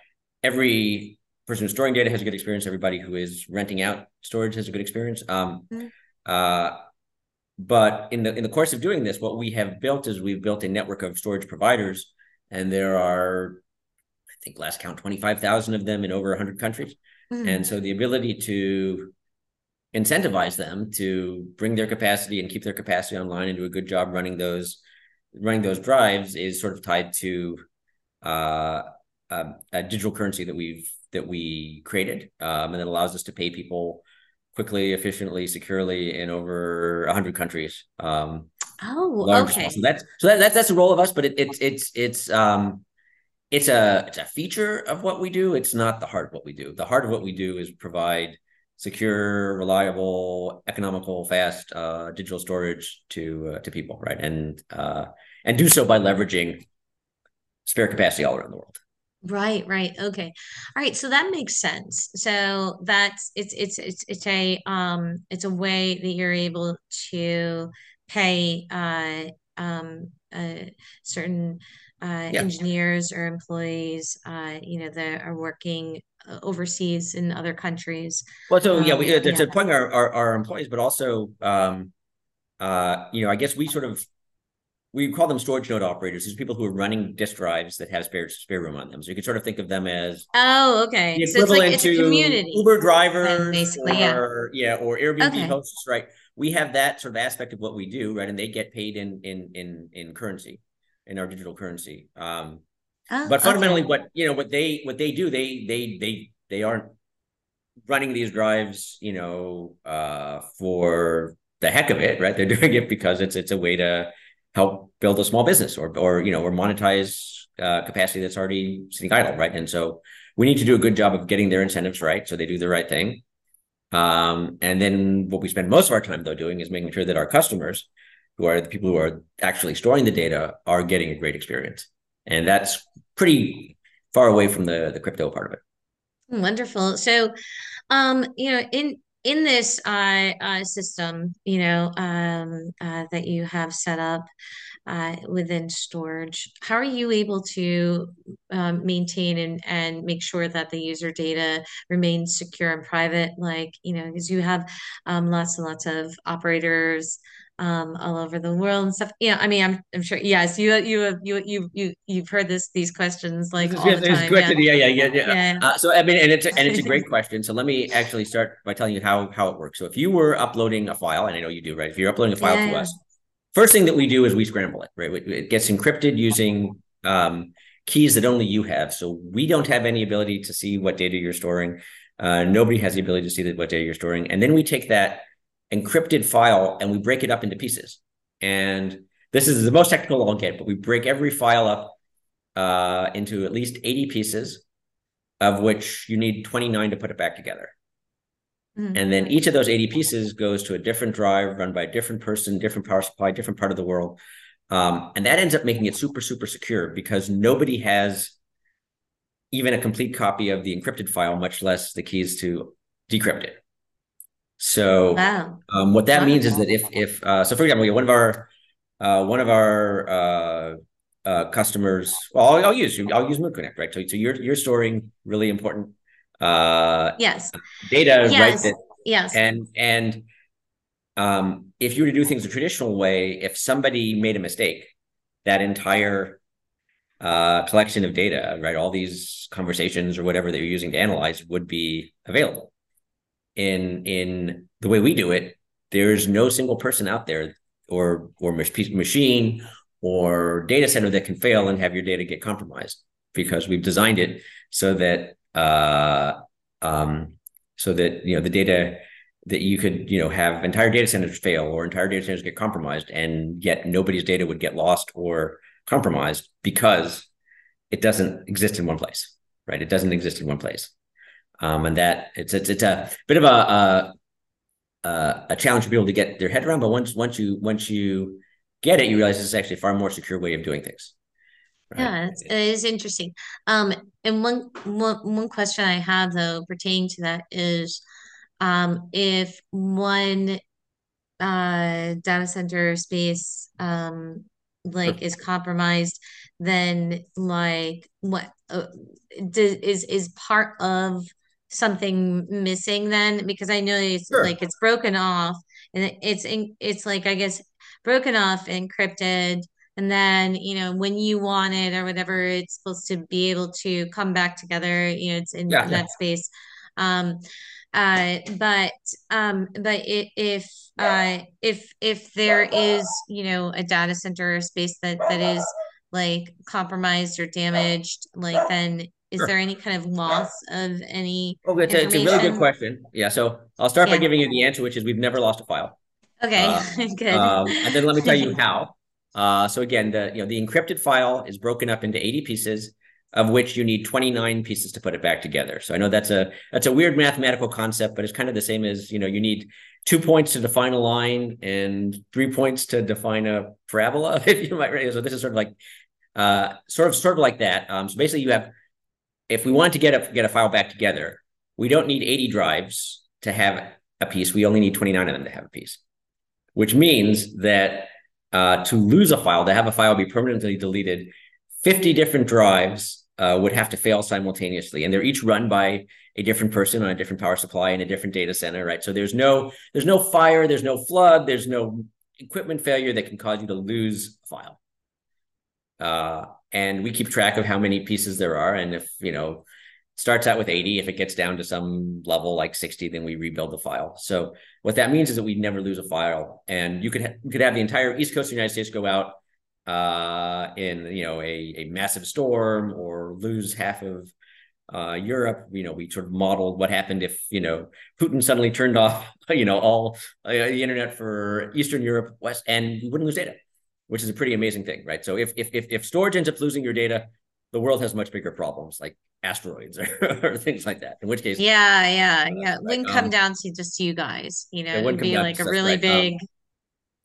[SPEAKER 2] every person who's storing data has a good experience. Everybody who is renting out storage has a good experience. Um,
[SPEAKER 1] Mhm.
[SPEAKER 2] uh, but in the in the course of doing this, what we have built is we've built a network of storage providers, and there are I think last count 25,000 of them in over 100 countries. Mm. And so the ability to incentivize them to bring their capacity and keep their capacity online and do a good job running those running those drives is sort of tied to uh, a, a, digital currency that we've that we created um, and that allows us to pay people quickly, efficiently, securely in over 100 countries. Um,
[SPEAKER 1] oh, okay.
[SPEAKER 2] So that's so that, that's that's the role of us, but it, it's it's it's um it's a it's a feature of what we do. It's not the heart of what we do. The heart of what we do is provide secure, reliable, economical, fast uh, digital storage to uh, to people, right? And uh, and do so by leveraging spare capacity all around the world.
[SPEAKER 1] Right, right. Okay. All right. So that makes sense. So that's it's it's it's it's a um it's a way that you're able to pay uh um uh certain uh yeah. engineers or employees uh you know that are working uh, overseas in other countries.
[SPEAKER 2] Well, so yeah, we um, uh, yeah. to point our, our our employees, but also um uh you know, I guess we sort of we call them storage node operators. These people who are running disk drives that have spare spare room on them. So you can sort of think of them as
[SPEAKER 1] oh, okay, the so it's like, it's to community.
[SPEAKER 2] Uber drivers, basically, or, yeah, yeah, or Airbnb okay. hosts, right? We have that sort of aspect of what we do, right? And they get paid in in in in currency, in our digital currency. Um, oh, but fundamentally, okay. what you know, what they what they do, they they they they aren't running these drives, you know, uh, for the heck of it, right? They're doing it because it's it's a way to help build a small business or or you know or monetize uh, capacity that's already sitting idle, right? And so we need to do a good job of getting their incentives right so they do the right thing. Um, and then what we spend most of our time though doing is making sure that our customers, who are the people who are actually storing the data, are getting a great experience. And that's pretty far away from the the crypto part of it.
[SPEAKER 1] Wonderful. So, um, you know, in in this uh, uh, system, you know, um, uh, that you have set up uh, within Storj, how are you able to um, maintain and, and make sure that the user data remains secure and private? Like, you know, because you have um, lots and lots of operators um, all over the world and stuff. Yeah, I mean, I'm I'm sure. Yes, you you have you you you you've heard this these questions like all the time.
[SPEAKER 2] Yeah. Yeah, yeah, yeah. yeah. Uh, so I mean, and it's a, and it's a great question. So let me actually start by telling you how how it works. So if you were uploading a file, and I know you do, right? If you're uploading a file yeah. to us, first thing that we do is we scramble it, right? It gets encrypted using um, keys that only you have. So we don't have any ability to see what data you're storing. Uh, nobody has the ability to see that, what data you're storing, and then we take that encrypted file and we break it up into pieces. And this is the most technical I'll get, but we break every file up uh, into at least 80 pieces, of which you need 29 to put it back together. Mm-hmm. And then each of those 80 pieces goes to a different drive run by a different person, different power supply, different part of the world. Um, and that ends up making it super, super secure because nobody has even a complete copy of the encrypted file, much less the keys to decrypt it. So wow. um, what that wow. means is that if if uh, so, for example, one of our uh, one of our uh, uh, customers, well, I'll, I'll, use I'll use Mood Connect, right? So, so you're you're storing really important uh,
[SPEAKER 1] yes
[SPEAKER 2] data,
[SPEAKER 1] yes.
[SPEAKER 2] right? That,
[SPEAKER 1] yes,
[SPEAKER 2] and and um, if you were to do things the traditional way, if somebody made a mistake, that entire uh, collection of data, right, all these conversations or whatever that you're using to analyze would be available in in the way we do it, there's no single person out there or or machine or data center that can fail and have your data get compromised because we've designed it so that uh, um, so that you know the data that you could you know have entire data centers fail or entire data centers get compromised and yet nobody's data would get lost or compromised because it doesn't exist in one place right? It doesn't exist in one place um, and that it's it's it's a bit of a, a a challenge for people to get their head around. But once once you once you get it, you realize this is actually a far more secure way of doing things.
[SPEAKER 1] Right? Yeah, it's, it is interesting. Um, and one, one one question I have though pertaining to that is, um, if one uh data center space um like is compromised then like what uh, is is part of something missing then because I know it's sure. like it's broken off and it's in, it's like I guess broken off encrypted and then you know when you want it or whatever it's supposed to be able to come back together you know it's in,
[SPEAKER 2] Yeah,
[SPEAKER 1] in
[SPEAKER 2] yeah.
[SPEAKER 1] that space um uh but um but it, if uh if if there is you know a data center space that that is like compromised or damaged like then is
[SPEAKER 2] Sure.
[SPEAKER 1] there any kind of loss of any
[SPEAKER 2] Oh, it's a, it's a really good question. Yeah, so I'll start by giving you the answer, which is we've never lost a file.
[SPEAKER 1] okay
[SPEAKER 2] Uh,
[SPEAKER 1] good
[SPEAKER 2] um, and then let me tell you how. Uh, so again, the you know the encrypted file is broken up into 80 pieces, of which you need 29 pieces to put it back together. So I know that's a that's a weird mathematical concept, but it's kind of the same as you know you need two points to define a line and three points to define a parabola. If you might, so this is sort of like uh, sort of sort of like that. Um, so basically, you have if we want to get a get a file back together, we don't need 80 drives to have a piece. We only need 29 of them to have a piece, which means that uh, to lose a file, to have a file be permanently deleted, 50 different drives uh, would have to fail simultaneously, and they're each run by a different person on a different power supply in a different data center, right? So there's no there's no fire, there's no flood, there's no equipment failure that can cause you to lose a file. Uh, and we keep track of how many pieces there are, and if you know starts out with 80 if it gets down to some level like 60 then we rebuild the file. So what that means is that we never lose a file and you could ha- could have the entire east coast of the united states go out uh, in you know a, a massive storm or lose half of uh, Europe, you know, we sort of modeled what happened if, you know, Putin suddenly turned off, you know, all uh, the internet for Eastern Europe, West, and we wouldn't lose data, which is a pretty amazing thing, right? So if if if, if Storj ends up losing your data, the world has much bigger problems like asteroids or, or things like that. In which case,
[SPEAKER 1] Yeah, yeah, yeah. It
[SPEAKER 2] right,
[SPEAKER 1] wouldn't come
[SPEAKER 2] um,
[SPEAKER 1] down to just you guys, you know,
[SPEAKER 2] it come
[SPEAKER 1] be like a really
[SPEAKER 2] right? Um,
[SPEAKER 1] big,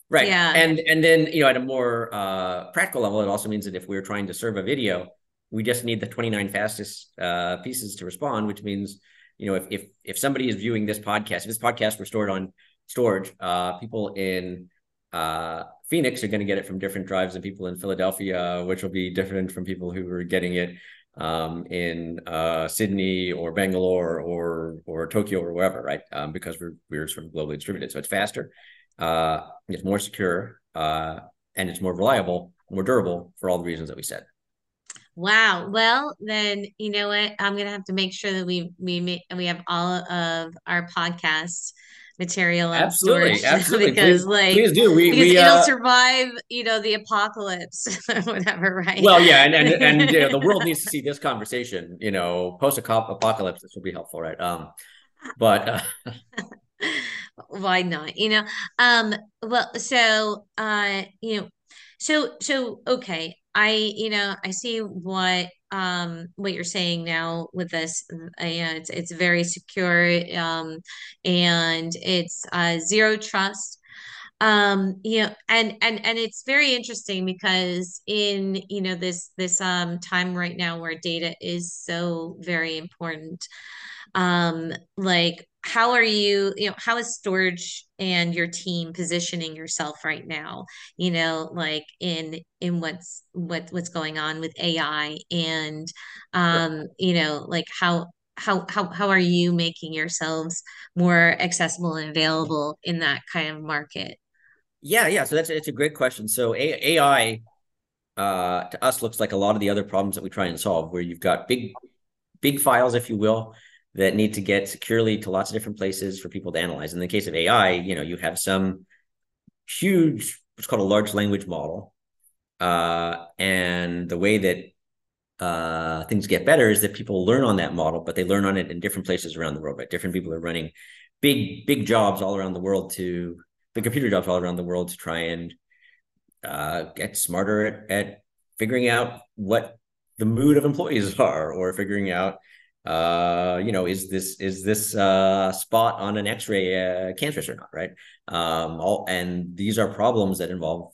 [SPEAKER 2] Right.
[SPEAKER 1] yeah,
[SPEAKER 2] And and then, you know, at a more uh, practical level, it also means that if we're trying to serve a video, we just need the 29 fastest uh, pieces to respond, which means, you know, if if if somebody is viewing this podcast, if this podcast were stored on Storj, uh, people in uh, Phoenix are going to get it from different drives than people in Philadelphia, which will be different from people who are getting it um, in uh, Sydney or Bangalore or or Tokyo or wherever, right? Um, because we're we're sort of globally distributed, so it's faster uh, it's more secure, uh, and it's more reliable, more durable for all the reasons that we said.
[SPEAKER 1] Wow. Well, then you know what? I'm gonna have to make sure that we we make we have all of our podcast material
[SPEAKER 2] Absolutely,
[SPEAKER 1] Storj
[SPEAKER 2] absolutely.
[SPEAKER 1] because
[SPEAKER 2] Please,
[SPEAKER 1] like
[SPEAKER 2] please do. We
[SPEAKER 1] because
[SPEAKER 2] we
[SPEAKER 1] it'll
[SPEAKER 2] uh,
[SPEAKER 1] survive, you know, the apocalypse or whatever, right?
[SPEAKER 2] well, yeah, and and and you know, the world needs to see this conversation. You know, post apocalypse, this will be helpful, right? Um, but uh,
[SPEAKER 1] Why not? You know, um, well, so uh, you know, so so okay, I you know, I see what um what you're saying now with this. Know, it's it's very secure, um, and it's uh zero trust. Um, you know, and and and it's very interesting because in you know this this um time right now where data is so very important um like how are you you know how is Storj and your team positioning yourself right now you know like in in what's what what's going on with AI and um you know like how how how how are you making yourselves more accessible and available in that kind of market
[SPEAKER 2] yeah, yeah. So that's it's a great question. So A- AI uh, to us looks like a lot of the other problems that we try and solve, where you've got big big files, if you will, that need to get securely to lots of different places for people to analyze. In the case of AI, you know, you have some huge, what's called a large language model. Uh, and the way that uh, things get better is that people learn on that model, but they learn on it in different places around the world, right? Different people are running big, big jobs all around the world to big computer jobs all around the world to try and uh, get smarter at, at figuring out what the mood of employees are or figuring out uh you know is this is this uh spot on an x-ray uh, cancerous or not right? Um all and these are problems that involve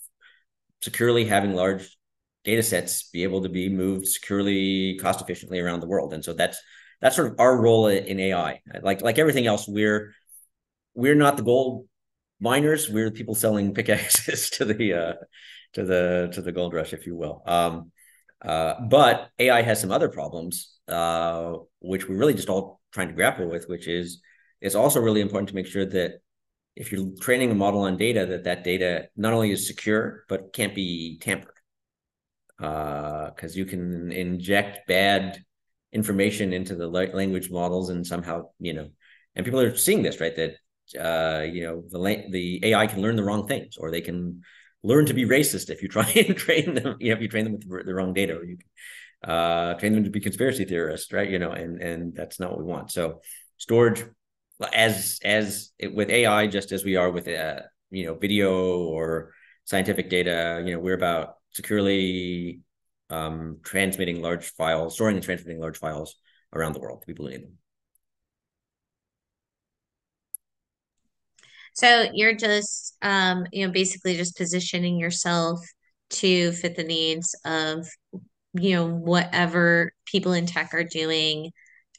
[SPEAKER 2] securely having large data sets be able to be moved securely cost efficiently around the world. And so that's that's sort of our role in ai like like everything else we're we're not the gold miners. We're the people selling pickaxes to the uh to the to the gold rush if you will. Um uh, but AI has some other problems, uh, which we're really just all trying to grapple with, which is it's also really important to make sure that if you're training a model on data, that that data not only is secure but can't be tampered, because uh, you can inject bad information into the language models and somehow you know and people are seeing this right? That uh, you know the the AI can learn the wrong things or they can learn to be racist if you try and train them you know if you train them with the wrong data or you uh, train them to be conspiracy theorists right you know and and that's not what we want so Storj as as it, with AI just as we are with uh, you know video or scientific data you know we're about securely um, transmitting large files, storing and transmitting large files around the world. To people who need them.
[SPEAKER 1] So you're just, um, you know, basically just positioning yourself to fit the needs of, you know, whatever people in tech are doing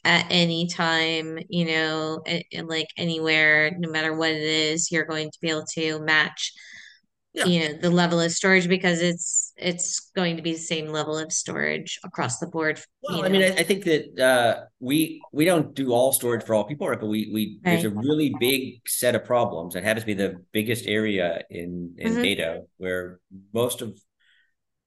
[SPEAKER 1] at any time, you know, and like anywhere, no matter what it is, you're going to be able to match yeah. you know the level of storage because it's it's going to be the same level of storage across the board
[SPEAKER 2] well i mean I, I, think that uh, we we don't do all storage for all people right but we we right. there's a really big set of problems that happens to be the biggest area in in mm-hmm. data where most of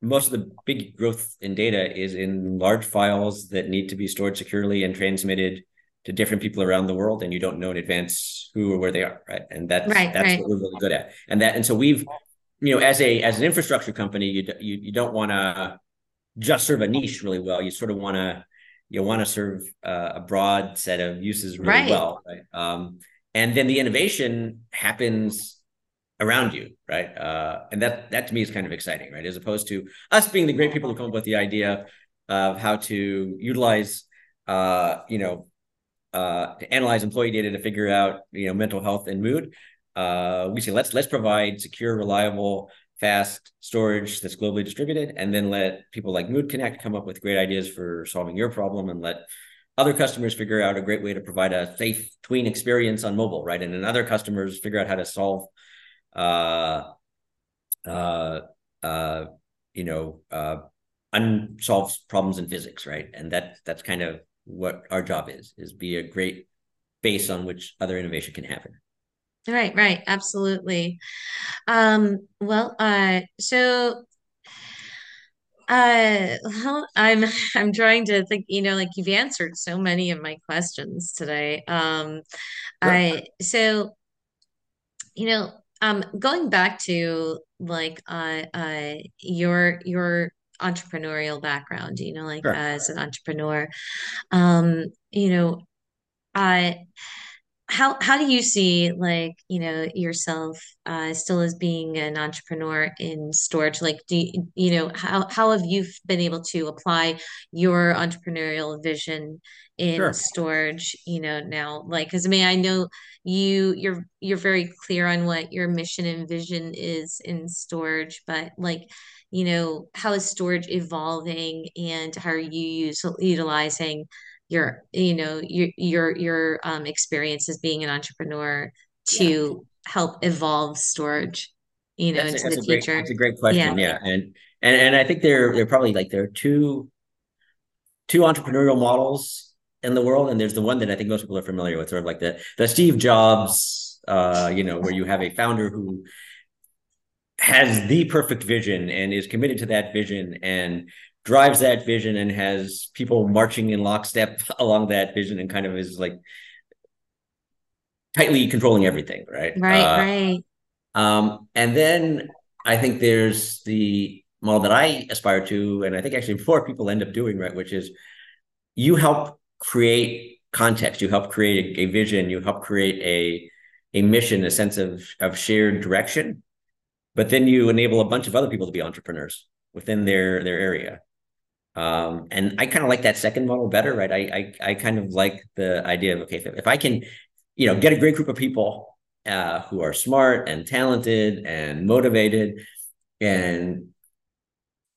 [SPEAKER 2] most of the big growth in data is in large files that need to be stored securely and transmitted to different people around the world and you don't know in advance who or where they are right and that's right, that's right. what we're really good at and that and so we've you know, as a as an infrastructure company, you you, you don't want to just serve a niche really well. You sort of want to you want to serve uh, a broad set of uses really right. well, right? Um, and then the innovation happens around you, right? Uh, and that that to me is kind of exciting, right? As opposed to us being the great people who come up with the idea of how to utilize, uh, you know, uh, to analyze employee data to figure out, you know, mental health and mood uh, we say let's let's provide secure, reliable, fast storage that's globally distributed, and then let people like Mood Connect come up with great ideas for solving your problem, and let other customers figure out a great way to provide a safe tween experience on mobile, right? And then other customers figure out how to solve, uh, uh, uh, you know, uh, unsolved problems in physics, right? And that that's kind of what our job is: is be a great base on which other innovation can happen.
[SPEAKER 1] Right, right, absolutely. Um, well, uh, so uh, well, I'm I'm trying to think, you know, like you've answered so many of my questions today. Um, I so you know, um, going back to like uh, uh, your your entrepreneurial background, you know, like Sure. as an entrepreneur, um, you know, I how how do you see like you know yourself uh, still as being an entrepreneur in Storj like do you, you know how how have you been able to apply your entrepreneurial vision in sure. Storj you know now like because i mean i know you you're you're very clear on what your mission and vision is in Storj but like you know how is Storj evolving and how are you use, utilizing your you know your your your um, experience as being an entrepreneur to yeah. help evolve Storj you know that's into a, the
[SPEAKER 2] future great, that's a great question yeah. yeah and and and i think there there probably like there are two two entrepreneurial models in the world and there's the one that i think most people are familiar with sort of like the the steve jobs uh you know where you have a founder who has the perfect vision and is committed to that vision and drives that vision and has people marching in lockstep along that vision and kind of is like tightly controlling everything, right?
[SPEAKER 1] Right, uh, right.
[SPEAKER 2] Um, and then I think there's the model that I aspire to, and I think actually more people end up doing, right, which is you help create context, you help create a, a vision, you help create a a mission, a sense of of shared direction, but then you enable a bunch of other people to be entrepreneurs within their their area. Um, and I kind of like that second model better, right? I, I, I kind of like the idea of okay, if, if I can, you know, get a great group of people uh, who are smart and talented and motivated, and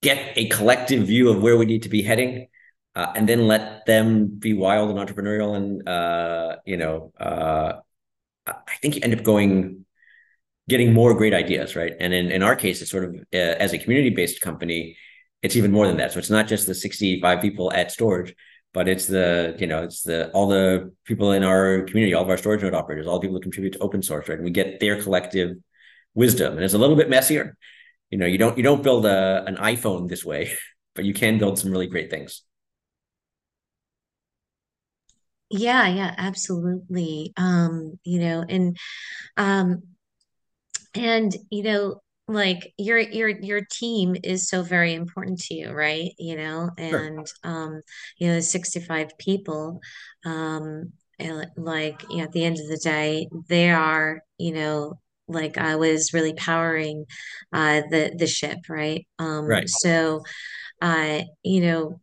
[SPEAKER 2] get a collective view of where we need to be heading, uh, and then let them be wild and entrepreneurial, and uh, you know, uh, I think you end up going getting more great ideas, right? And in, in our case, it's sort of uh, as a community based company it's even more than that. So it's not just the 65 people at Storj, but it's the, you know, it's the all the people in our community, all of our storage node operators, all the people who contribute to open source, right? And we get their collective wisdom. And it's a little bit messier. you know, you don't you don't build a an iPhone this way, but you can build some really great things.
[SPEAKER 1] Yeah, yeah, absolutely. Um, you know, and um and you know, like your your your team is so very important to you, right? You know,
[SPEAKER 2] Sure.
[SPEAKER 1] and um, you know, 65 people, um, like, you know, at the end of the day, they are, you know, like I was really powering uh the the ship, right? Um,
[SPEAKER 2] Right.
[SPEAKER 1] so uh, you know,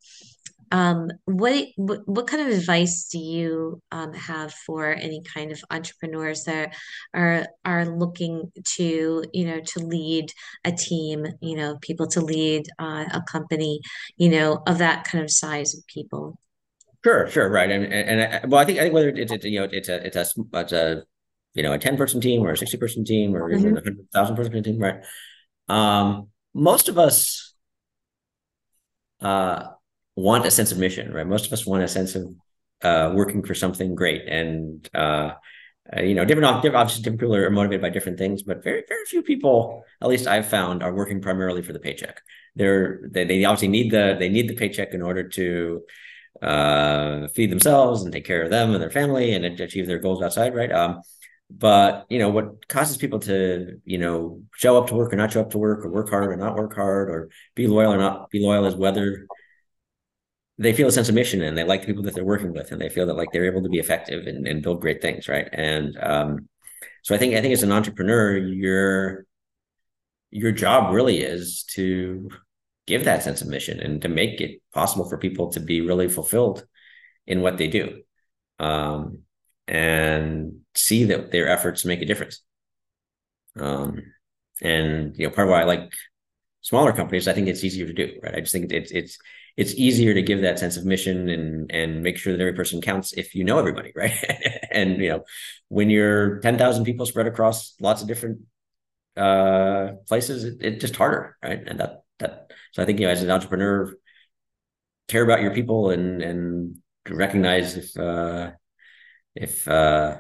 [SPEAKER 1] um, what, what what kind of advice do you um, have for any kind of entrepreneurs that are are looking to, you know, to lead a team, you know, people to lead uh, a company, you know, of that kind of size of people?
[SPEAKER 2] Sure, sure, right. And and, and I, well, I think I think whether it's, it's you know it's a it's a it's a you know a ten person team or a sixty person team or even a hundred thousand person team, right? Um, most of us uh want a sense of mission, right? Most of us want a sense of uh working for something great, and uh, uh you know different obviously different people are motivated by different things, but very very few people, at least I've found, are working primarily for the paycheck. They're they, they obviously need the they need the paycheck in order to uh, feed themselves and take care of them and their family and achieve their goals outside, right? Um, but you know what causes people to you know show up to work or not show up to work or work hard or not work hard or be loyal or not be loyal is whether they feel a sense of mission and they like the people that they're working with and they feel that like they're able to be effective and, and build great things, right? And um, so I think I think as an entrepreneur, your your job really is to give that sense of mission and to make it possible for people to be really fulfilled in what they do um, and see that their efforts make a difference. Um, and you know, part of why I like smaller companies, I think it's easier to do, right? I just think it's it's it's easier to give that sense of mission and and make sure that every person counts if you know everybody, right? and you know, when you're ten thousand people spread across lots of different uh places, it, it's just harder, right? And that that so I think you know, as an entrepreneur, care about your people and and recognize if uh if uh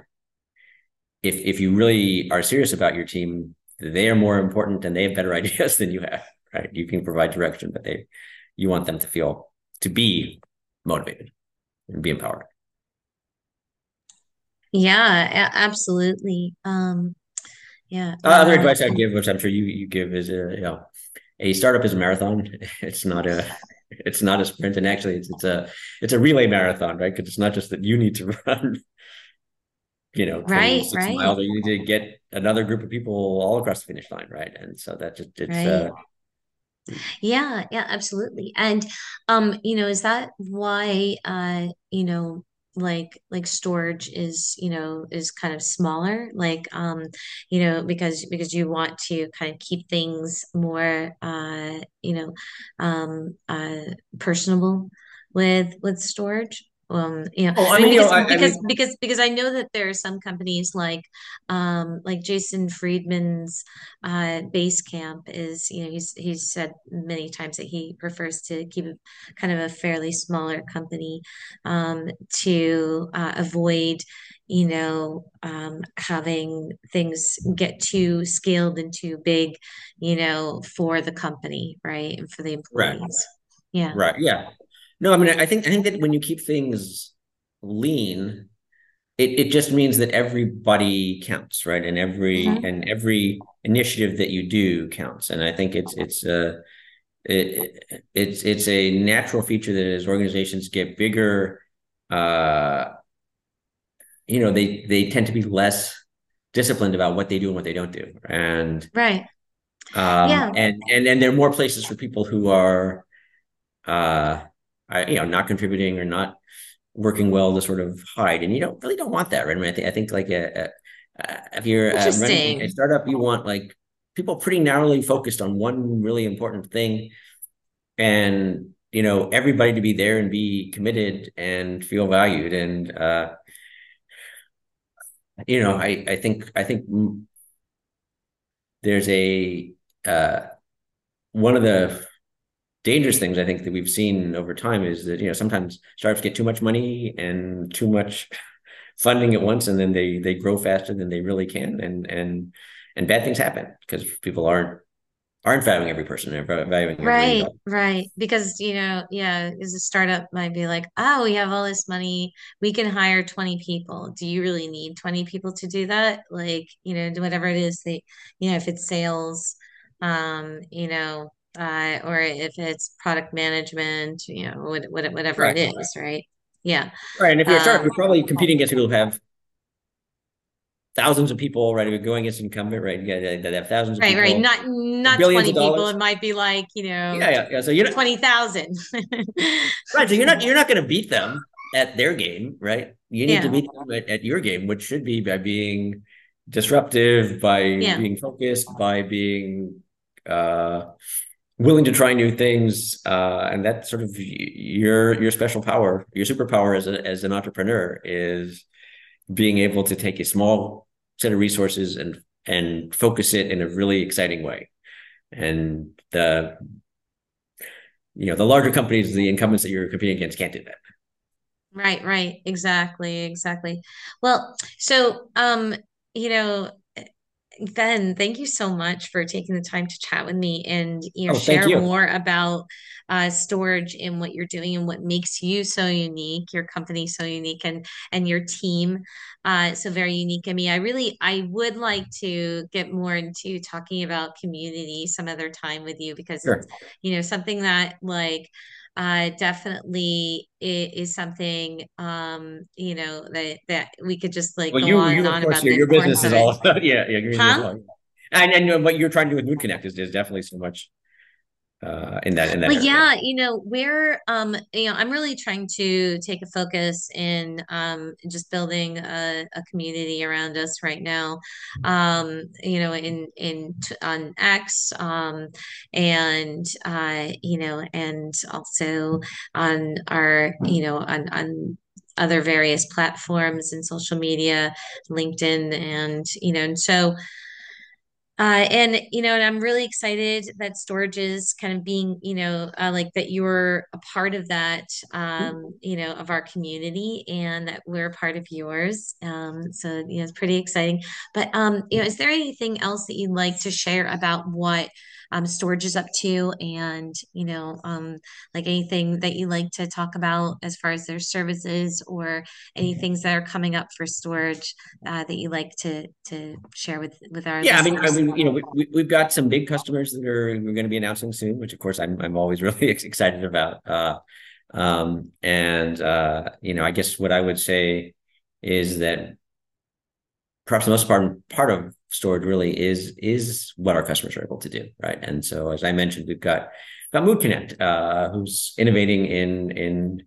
[SPEAKER 2] if if you really are serious about your team, they are more important and they have better ideas than you have, right? You can provide direction, but they you want them to feel to be motivated and be empowered.
[SPEAKER 1] Yeah, absolutely. Um, yeah.
[SPEAKER 2] Uh, other
[SPEAKER 1] Uh,
[SPEAKER 2] advice I'd give, which I'm sure you you give, is a you know a startup is a marathon. It's not a it's not a sprint, and actually it's it's a it's a relay marathon, right? Because it's not just that you need to run you know
[SPEAKER 1] right,
[SPEAKER 2] 26
[SPEAKER 1] right,
[SPEAKER 2] miles or you need to get another group of people all across the finish line right and so that just it's uh
[SPEAKER 1] right. Yeah, yeah, absolutely. And um, you know, is that why uh, you know, like like Storj is, you know, is kind of smaller, like um, you know, because because you want to kind of keep things more uh, you know, um uh personable with with Storj? Um, know,
[SPEAKER 2] oh i
[SPEAKER 1] I mean,
[SPEAKER 2] mean you know
[SPEAKER 1] because
[SPEAKER 2] i, I
[SPEAKER 1] because
[SPEAKER 2] mean
[SPEAKER 1] because because I know that there are some companies like um like Jason Friedman's uh, Basecamp is, you know, he's he's said many times that he prefers to keep kind of a fairly smaller company um, to uh, avoid, you know, um, having things get too scaled and too big, you know, for the company, right, and for the employees
[SPEAKER 2] right
[SPEAKER 1] employees. Yeah.
[SPEAKER 2] right yeah no i mean i think i think that when you keep things lean it, it just means that everybody counts right and every
[SPEAKER 1] hmm
[SPEAKER 2] and every initiative that you do counts and i think it's it's uh it, it's it's a natural feature that as organizations get bigger uh you know they they tend to be less disciplined about what they do and what they don't do and
[SPEAKER 1] Right.
[SPEAKER 2] um
[SPEAKER 1] Yeah.
[SPEAKER 2] and and and there are more places for people who are uh I, you know not contributing or not working well to sort of hide. And you don't really don't want that right? I mean i think i think like a, a, a- if you're uh, running a startup you want like people pretty narrowly focused on one really important thing and you know everybody to be there and be committed and feel valued. And uh you know i i think i think there's a uh one of the dangerous things I think that we've seen over time is that you know sometimes startups get too much money and too much funding at once, and then they they grow faster than they really can, and and and bad things happen because people aren't aren't valuing every person, they're valuing
[SPEAKER 1] Right, right. Because, you know, yeah, as a startup might be like, oh, we have all this money. We can hire 20 people. Do you really need 20 people to do that? Like, you know, whatever it is they, you know, if it's sales, um, you know, uh, or if it's product management, you know, what, what, whatever it
[SPEAKER 2] right.
[SPEAKER 1] is, right? Yeah.
[SPEAKER 2] Right. And if you're a startup,
[SPEAKER 1] Um,
[SPEAKER 2] you're probably competing against people who have thousands of people, right? You're going against incumbent, right? Got that have thousands of
[SPEAKER 1] people. right,
[SPEAKER 2] right.
[SPEAKER 1] Not, not
[SPEAKER 2] billions
[SPEAKER 1] 20
[SPEAKER 2] of
[SPEAKER 1] people. It might be like, you know,
[SPEAKER 2] Yeah, yeah, yeah. So you're not
[SPEAKER 1] 20,000.
[SPEAKER 2] right. So you're not you're not going to beat them at their game, right? You need to
[SPEAKER 1] Yeah.
[SPEAKER 2] beat them at, at your game, which should be by being disruptive, by
[SPEAKER 1] Yeah.
[SPEAKER 2] being focused, by being uh willing to try new things uh and that's sort of your your special power your superpower as a, as an entrepreneur is being able to take a small set of resources and and focus it in a really exciting way and the you know the larger companies the incumbents that you're competing against can't do that
[SPEAKER 1] Right, right. Exactly, exactly. Well, so um, you know, Ben, thank you so much for taking the time to chat with me and you know
[SPEAKER 2] oh
[SPEAKER 1] share
[SPEAKER 2] you
[SPEAKER 1] more about uh, Storj and what you're doing and what makes you so unique, your company so unique, and and your team uh, so very unique. I mean, I really I would like to get more into talking about community some other time with you because it's you know something that like uh, definitely is something um, you know that that we could just like
[SPEAKER 2] well
[SPEAKER 1] go
[SPEAKER 2] you
[SPEAKER 1] on and
[SPEAKER 2] you of
[SPEAKER 1] on about
[SPEAKER 2] your, your business is all about yeah yeah
[SPEAKER 1] Huh?
[SPEAKER 2] and and what you're trying to do with mood connect is, is definitely so much uh in that in that
[SPEAKER 1] Well,
[SPEAKER 2] area
[SPEAKER 1] yeah, you know, we're um, you know, I'm really trying to take a focus in um just building a, a community around us right now. Um, you know, in in t- on X, um, and uh, you know, and also on our, you know, on on other various platforms and social media, LinkedIn, and you know, and so uh, and you know, and I'm really excited that Storj is kind of being, you know, uh, like that you're a part of that, um, you know, of our community, and that we're a part of yours. Um, so you know, it's pretty exciting. But um, you know, is there anything else that you'd like to share about what um, Storj is up to, and you know, um, like anything that you like to talk about as far as their services or any things that are coming up for Storj uh, that you like to to share with with our
[SPEAKER 2] Yeah, I mean, I mean, you know, we, we- we've got some big customers that are we're going to be announcing soon, which of course I'm I'm always really excited about. Uh, um, and uh, you know, I guess what I would say is that perhaps the most part part of Storj really is is what our customers are able to do, right? And so, as I mentioned, we've got got Mood Connect, uh, who's innovating in in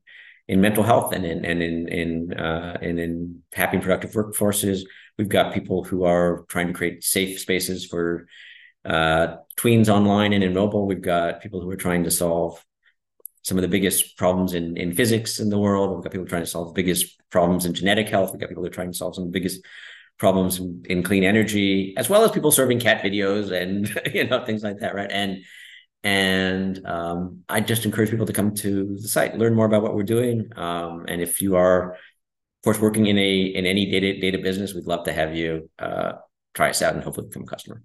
[SPEAKER 2] in mental health and in and in in uh, and in happy and productive workforces. We've got people who are trying to create safe spaces for uh, tweens online and in mobile. We've got people who are trying to solve some of the biggest problems in, in physics in the world. We've got people trying to solve the biggest problems in genetic health. We've got people who are trying to solve some of the biggest problems in, clean energy, as well as people serving cat videos and you know things like that, right? And and um, I just encourage people to come to the site, learn more about what we're doing. Um, and if you are, of course, working in a in any data data business, we'd love to have you uh, try us out and hopefully become a customer.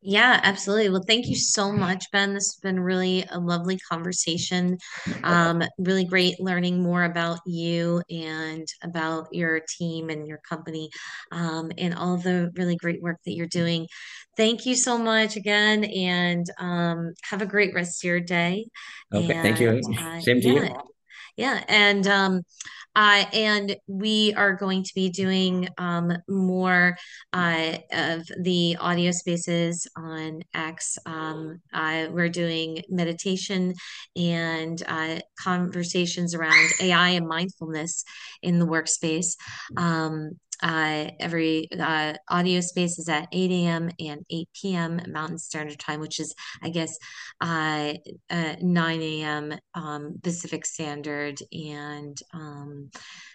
[SPEAKER 1] Yeah, absolutely. Well, thank you so much, Ben. This has been really a lovely conversation. Um, really great learning more about you and about your team and your company, um, and all the really great work that you're doing. Thank you so much again, and um, have a great rest of your day.
[SPEAKER 2] Okay, thank
[SPEAKER 1] And
[SPEAKER 2] you.
[SPEAKER 1] uh,
[SPEAKER 2] Same to
[SPEAKER 1] yeah,
[SPEAKER 2] you.
[SPEAKER 1] Yeah, and um, and we are going to be doing um, more uh, of the audio spaces on X. Um, we're doing meditation and uh, conversations around AI and mindfulness in the workspace. Um, uh, every uh, audio space is at 8 a.m. and 8 p.m. Mountain Standard Time, which is, I guess, uh, uh, 9 a.m. Um, Pacific Standard and um,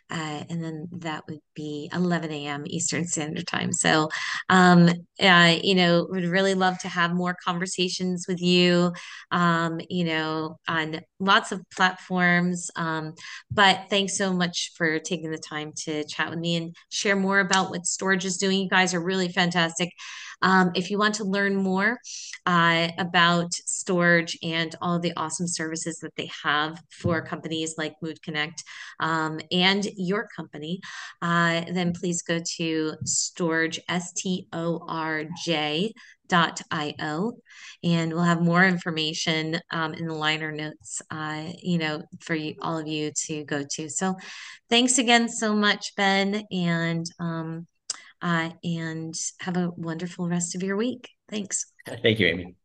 [SPEAKER 1] uh, and then that would be 11 a.m. Eastern Standard Time. So, um, uh, you know, would really love to have more conversations with you, um, you know, on lots of platforms. Um, but thanks so much for taking the time to chat with me and share more about what Storj is doing. You guys are really fantastic. Um, if you want to learn more uh, about Storj and all the awesome services that they have for companies like Mood Connect um, and your company, uh, then please go to Storj, S T O R J dot io and we'll have more information um, in the liner notes uh, you know for you, all of you to go to. So thanks again so much ben and um, uh, and have a wonderful rest of your week. Thanks.
[SPEAKER 2] Thank you amy